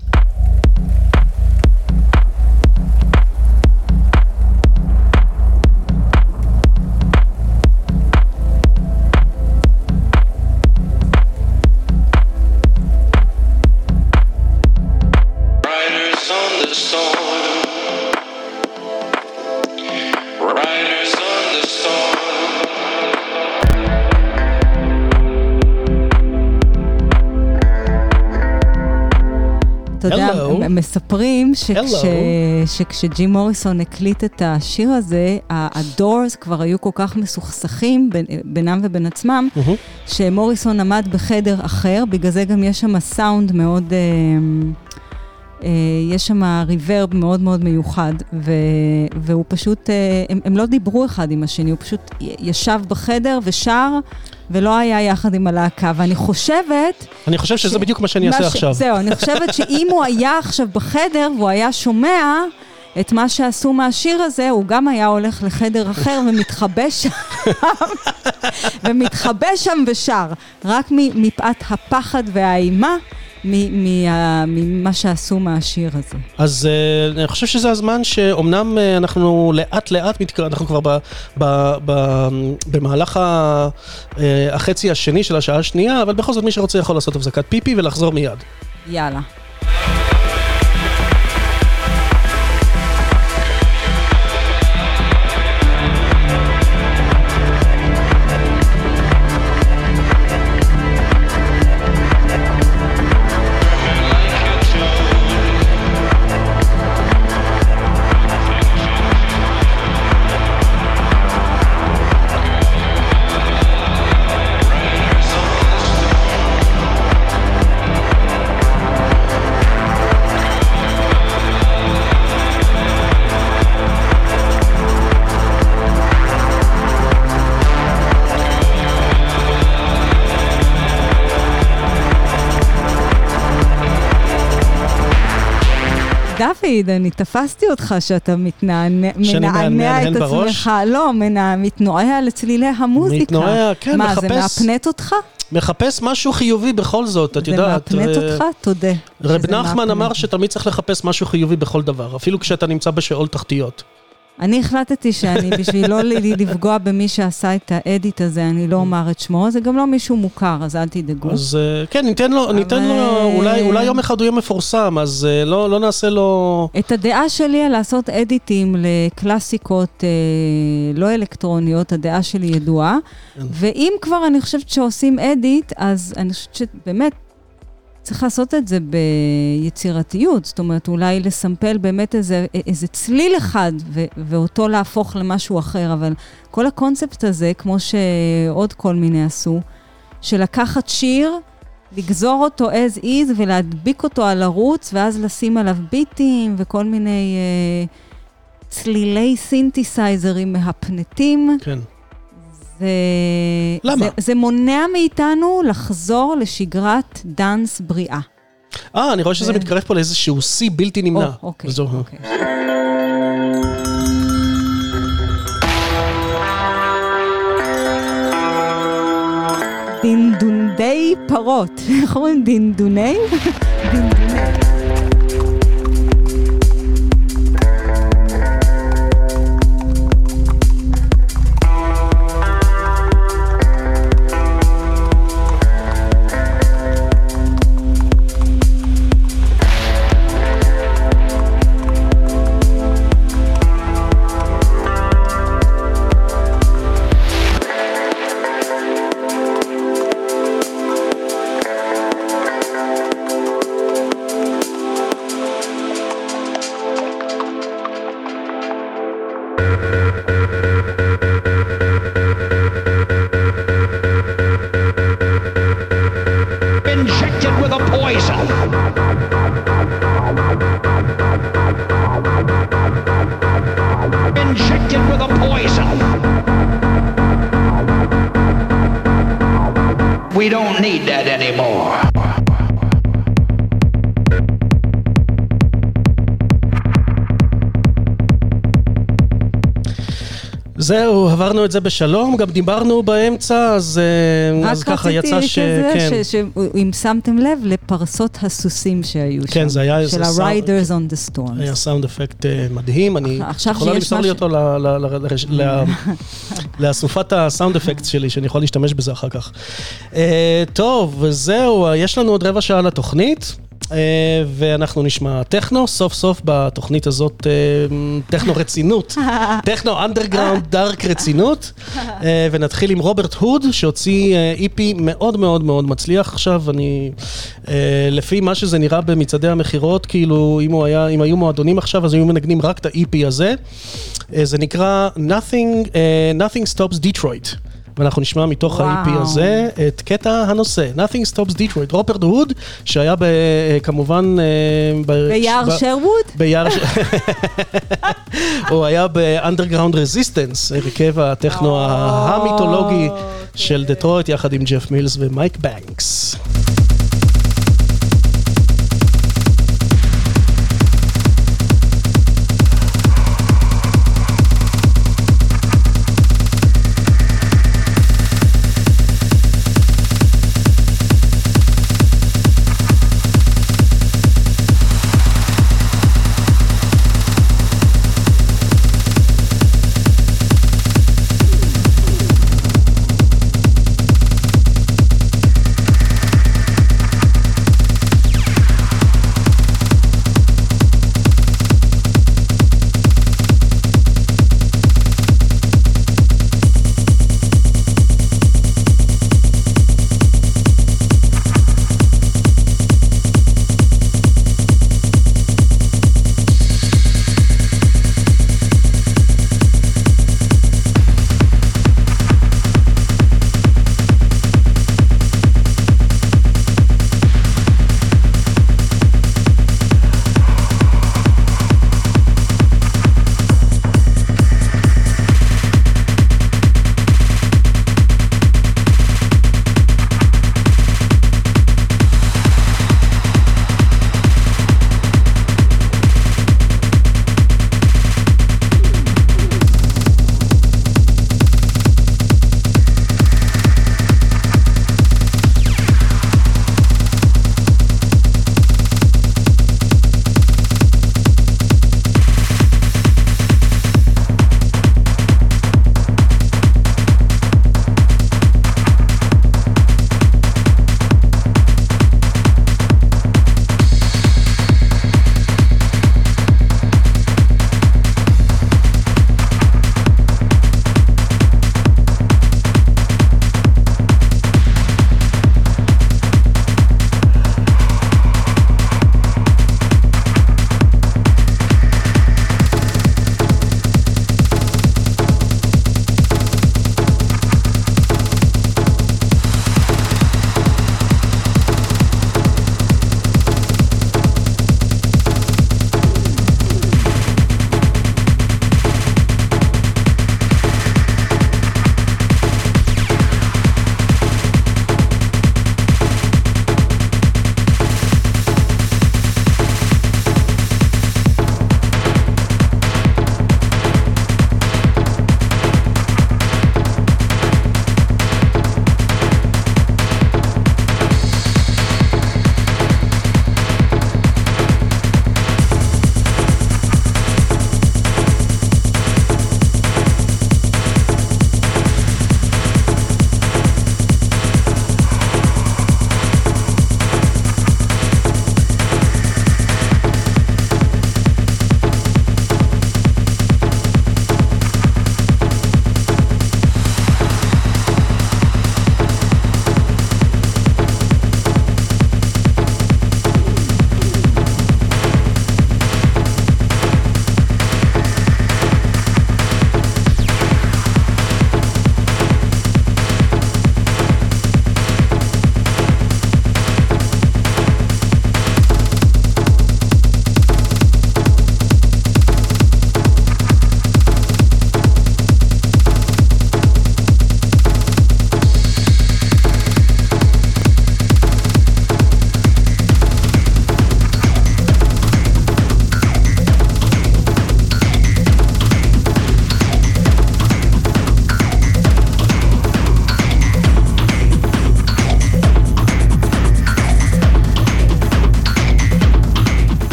מספרים שכש. שכשג'ים מוריסון הקליט את השיר הזה, הדורס כבר היו כל כך מסוכסכים בין, בינם ובין עצמם, מהמם. שמוריסון עמד בחדר אחר, בגלל זה גם יש שם סאונד מאוד... אה, יש שם ריברב מאוד מאוד מיוחד, ו, והוא פשוט, אה, הם, הם לא דיברו אחד עם השני, הוא פשוט ישב בחדר ושר, ולא היה יחד עם הלהקה. ואני חושבת... אני חושב שזה ש- בדיוק מה שאני אעשה ש- עכשיו. זהו, אני חושבת שאם הוא היה עכשיו בחדר והוא היה שומע את מה שעשו מהשיר הזה, הוא גם היה הולך לחדר אחר ומתחבא שם, ומתחבא שם ושר, רק מפאת הפחד והאימה ממה שעשו מהשיר הזה. אז uh, אני חושב שזה הזמן שאומנם uh, אנחנו לאט לאט. אנחנו כבר ב, ב, ב, במהלך ה, uh, החצי השני של השעה השנייה, אבל בכל זאת מי שרוצה יכול לעשות הפסקת פיפי ולחזור מיד. יאללה. דוד, אני תפסתי אותך שאתה מתנענע, מנענע את? עצמך, לא, מנע, מתנועע לצלילי המוזיקה. מתנועע, כן, מה, מחפש- זה מהפנט אותך? מחפש משהו חיובי בכל זאת, את זה יודעת. מהפנט אה, אותך? תודה. רב נחמן. אמר שתמיד צריך לחפש משהו חיובי בכל דבר, אפילו כשאתה נמצא בשאול תחתיות. אני החלטתי שאני, בשביל לא לפגוע במי שעשה את האדיט הזה, אני לא אומר את שמו, זה גם לא מישהו מוכר, אז אל תדאגו. אז אה, כן, ניתן לו, ניתן לו, אבל- אולי, אולי יום אחד הוא יהיה מפורסם, אז אה, לא, לא נעשה לו... את הדעה שלי על לעשות אדיטים לקלאסיקות אה, לא אלקטרוניות, הדעה שלי ידועה. כן. ואם כבר אני חושבת שעושים אדיט, אז אני חושבת שבאמת צריך לעשות את זה ביצירתיות. זאת אומרת, אולי לסמפל באמת איזה, איזה צליל אחד ו- ואותו להפוך למשהו אחר, אבל כל הקונספט הזה, כמו שעוד כל מיני עשו, של לקחת שיר, לגזור אותו as is ולהדביק אותו על ערוץ, ואז לשים עליו ביטים וכל מיני אה, צלילי סינתסייזרים מהפנטים. כן. זה, למה? זה, זה מונע מאיתנו לחזור לשגרת דאנס בריאה. אה, אני רואה שזה כן. מתקרב פה לאיזשהו שיא בלתי נמנע. או, אוקיי, וזהו. אוקיי. דינדונדי פרות. איך אומרים דינדוני? דינדוני. With a poison. We don't need that anymore. זהו, עברנו את זה בשלום, גם דיברנו באמצע, אז, אה, אז ככה יצא ש... רק כן. רציתי כזה, שאם שמתם לב, לפרסות הסוסים שהיו שם. כן, זה היה איזה של סאונד- ה-Riders on the Storms. היה sound effect אה, מדהים, אני... יכולה למסור לי אותו לאסופת ה sound effect שלי, שאני יכול להשתמש בזה אחר כך. אה, טוב, וזהו, יש לנו עוד רבע שעה לתוכנית. אה, ואנחנו נשמע טכנו, סוף סוף בתוכנית הזאת, אה, טכנו רצינות, טכנו underground dark רצינות, אה, ונתחיל עם רוברט הוד, שהוציא EP מאוד מאוד מאוד מצליח עכשיו, אני, לפי מה שזה נראה במצעדי המכירות, כאילו אם, היה, אם היו מועדונים עכשיו, אז היו מנגנים רק את האיפי הזה. זה נקרא Nothing, Nothing Stops Detroit. ואנחנו נשמע מתוך. ה-EP הזה את קטע הנושא, Nothing Stops Detroit, רוברט הוד, שהיה ב, אה, כמובן... אה, ב- ביער ב- שרווד? ביער... ש- הוא היה ב-Underground Resistance, הרכב הטכנו המיתולוגי של דטרויט, יחד עם ג'ף מילס ומייק בנקס.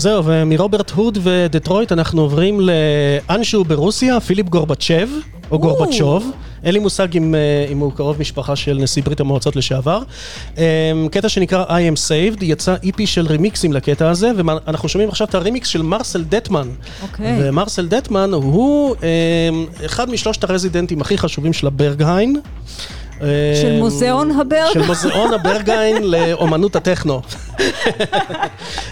זהו, ומרוברט הוד ודטרויט אנחנו עוברים לאנשהו ברוסיה, פיליפ גורבצ'ב, או גורבצ'וב, אין לי מושג אם, אה, אם הוא קרוב משפחה של נשיא ברית המועצות לשעבר. אה, קטע שנקרא I am saved, יצא איפי של רימיקסים לקטע הזה, ואנחנו שומעים עכשיו את הרימיקס של מרסל דטמן. אוקיי. ומרסל דטמן הוא אה, אחד משלושת הרזידנטים הכי חשובים של הברגהיין. אה, של מוזיאון הברגהיין. של מוזיאון הברגהיין לאומנות הטכנו.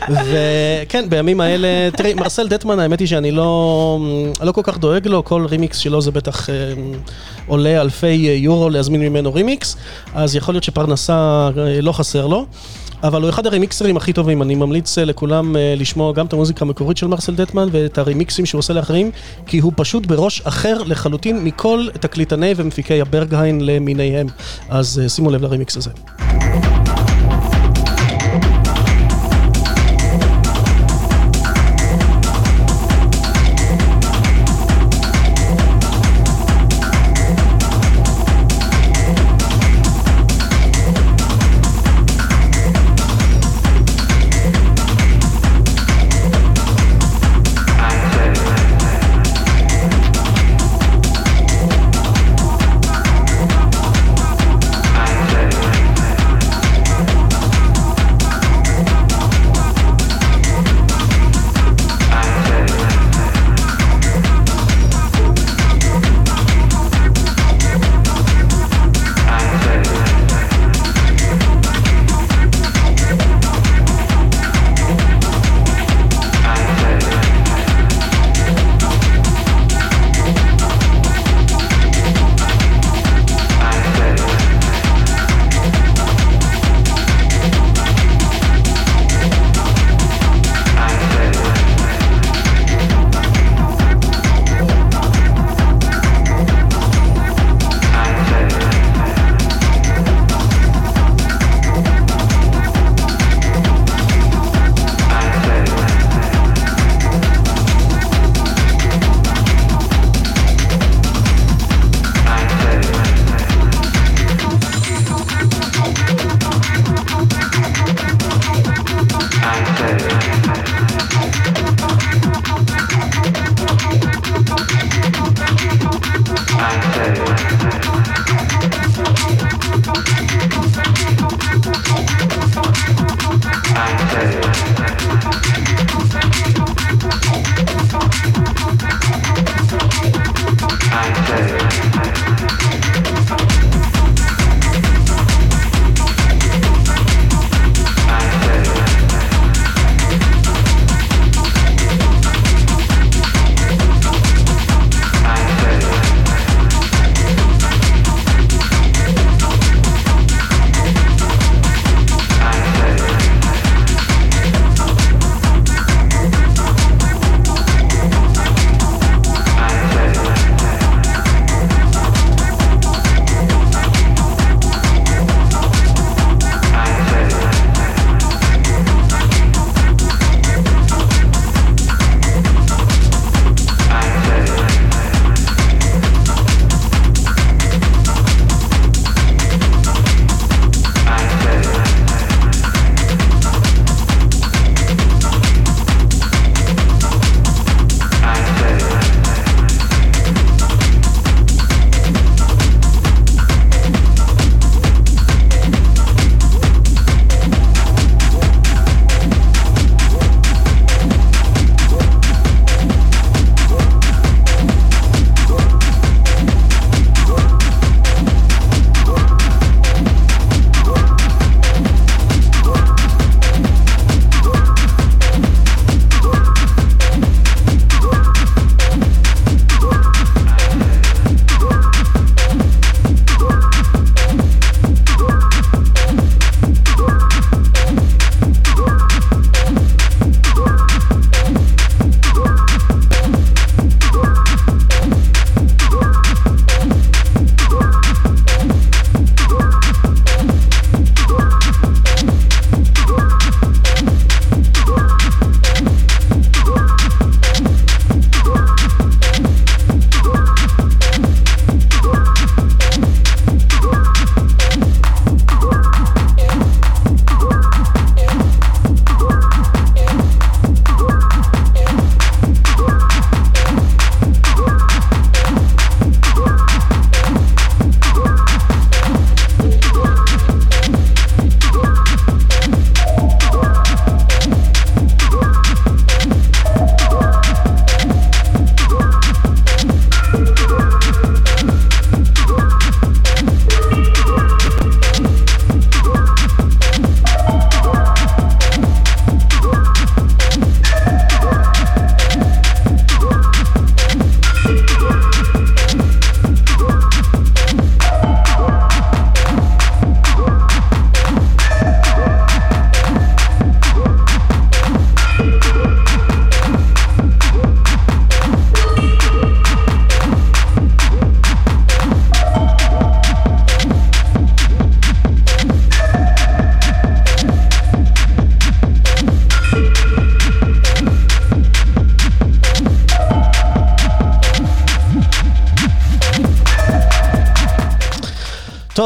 וכן, בימים האלה, תראי, מרסל דטמן, האמת היא שאני לא, לא כל כך דואג לו, כל רימיקס שלו זה בטח אה, עולה אלפי יורו להזמין ממנו רימיקס, אז יכול להיות שפרנסה אה, לא חסר לו. אבל הוא אחד הרימיקסרים הכי טובים, אני ממליץ אה, לכולם אה, לשמוע גם את המוזיקה המקורית של מרסל דטמן ואת הרימיקסים שהוא עושה לאחרים, כי הוא פשוט בראש אחר לחלוטין מכל תקליטני ומפיקי הברגהיין למיניהם. אז אה, שימו לב לרימיקס הזה.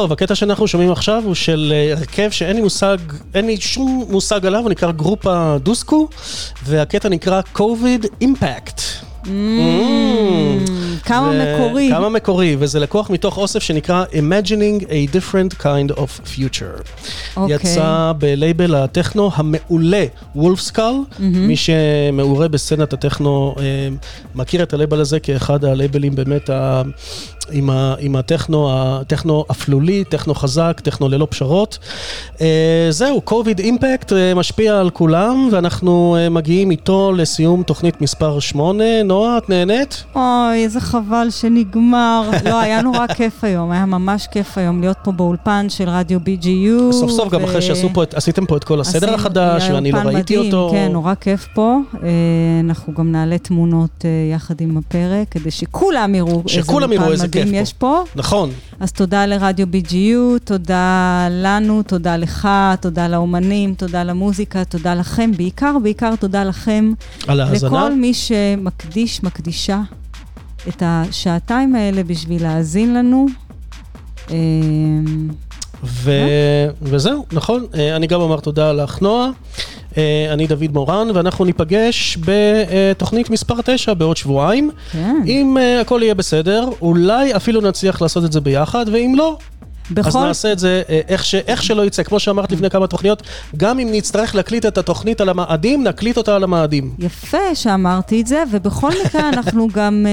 טוב, הקטע שאנחנו שומעים עכשיו הוא של אה, הרכב שאין לי מושג, אין לי שום מושג עליו, הוא נקרא גרופה דוסקו, והקטע נקרא COVID Impact. Mm, כמה ו- מקורי. כמה מקורי, וזה לקוח מתוך אוסף שנקרא Imagining a Different Kind of Future. אוקיי. יצא בלייבל הטכנו המעולה, וולפסקל, מי שמעורה בסצנת הטכנו אה, מכיר את הלייבל הזה כאחד הלייבלים באמת ה... עם, ה, עם הטכנו, הטכנו אפלולי, טכנו חזק, טכנו ללא פשרות. אה, זהו, COVID אימפקט אה, משפיע על כולם, ואנחנו אה, מגיעים איתו לסיום תוכנית מספר 8. נועה, את נהנית? אוי, איזה חבל שנגמר. לא, היה נורא כיף היום, היה ממש כיף היום להיות פה באולפן של רדיו BGU. סוף סוף גם ו- אחרי שעשו פה, פה את כל הסדר עשינו- החדש, ואני לא ראיתי מדהים, אותו. כן, נורא כיף פה. אנחנו גם נעלה תמונות יחד עם הפרק, כדי שכולם יראו איזה שכולם יראו אולפן איזה כיף מדהים. יש פה. נכון. אז תודה לרדיו BGU, תודה לנו, תודה לך, תודה לאומנים, תודה למוזיקה, תודה לכם, בעיקר, בעיקר תודה לכם. על ההאזנה. לכל מי שמקדיש, מקדישה את השעתיים האלה בשביל להאזין לנו. אה, ו... וזהו, נכון. אה, אני גם אומר תודה לך, נועה. אה, אני דוד מורן, ואנחנו ניפגש בתוכנית מספר 9 בעוד שבועיים. כן. אם אה, הכל יהיה בסדר, אולי אפילו נצליח לעשות את זה ביחד, ואם לא, אז בכל... נעשה את זה אה, איך, ש... איך שלא יצא. כמו שאמרת לפני כמה תוכניות, גם אם נצטרך להקליט את התוכנית על המאדים, נקליט אותה על המאדים. יפה שאמרתי את זה, ובכל מקרה אנחנו גם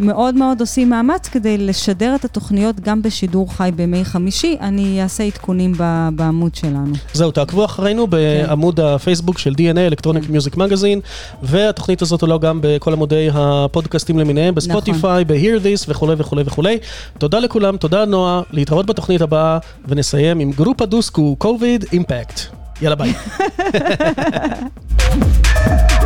מאוד מאוד עושים מאמץ כדי לשדר את התוכניות גם בשידור חי בימי חמישי. אני אעשה עדכונים ב- בעמוד שלנו. זהו, תעקבו אחרינו בעמוד הפייסבוק של DNA, Electronic Music Magazine, והתוכנית הזאת עולה גם בכל עמודי הפודקאסטים למיניהם, בספוטיפיי, ב-Hear This וכולי וכולי וכולי. תודה לכולם, תודה נועה, להתראות בתוכנית הבאה, ונסיים עם גרופה דוסקו, COVID Impact. יאללה ביי.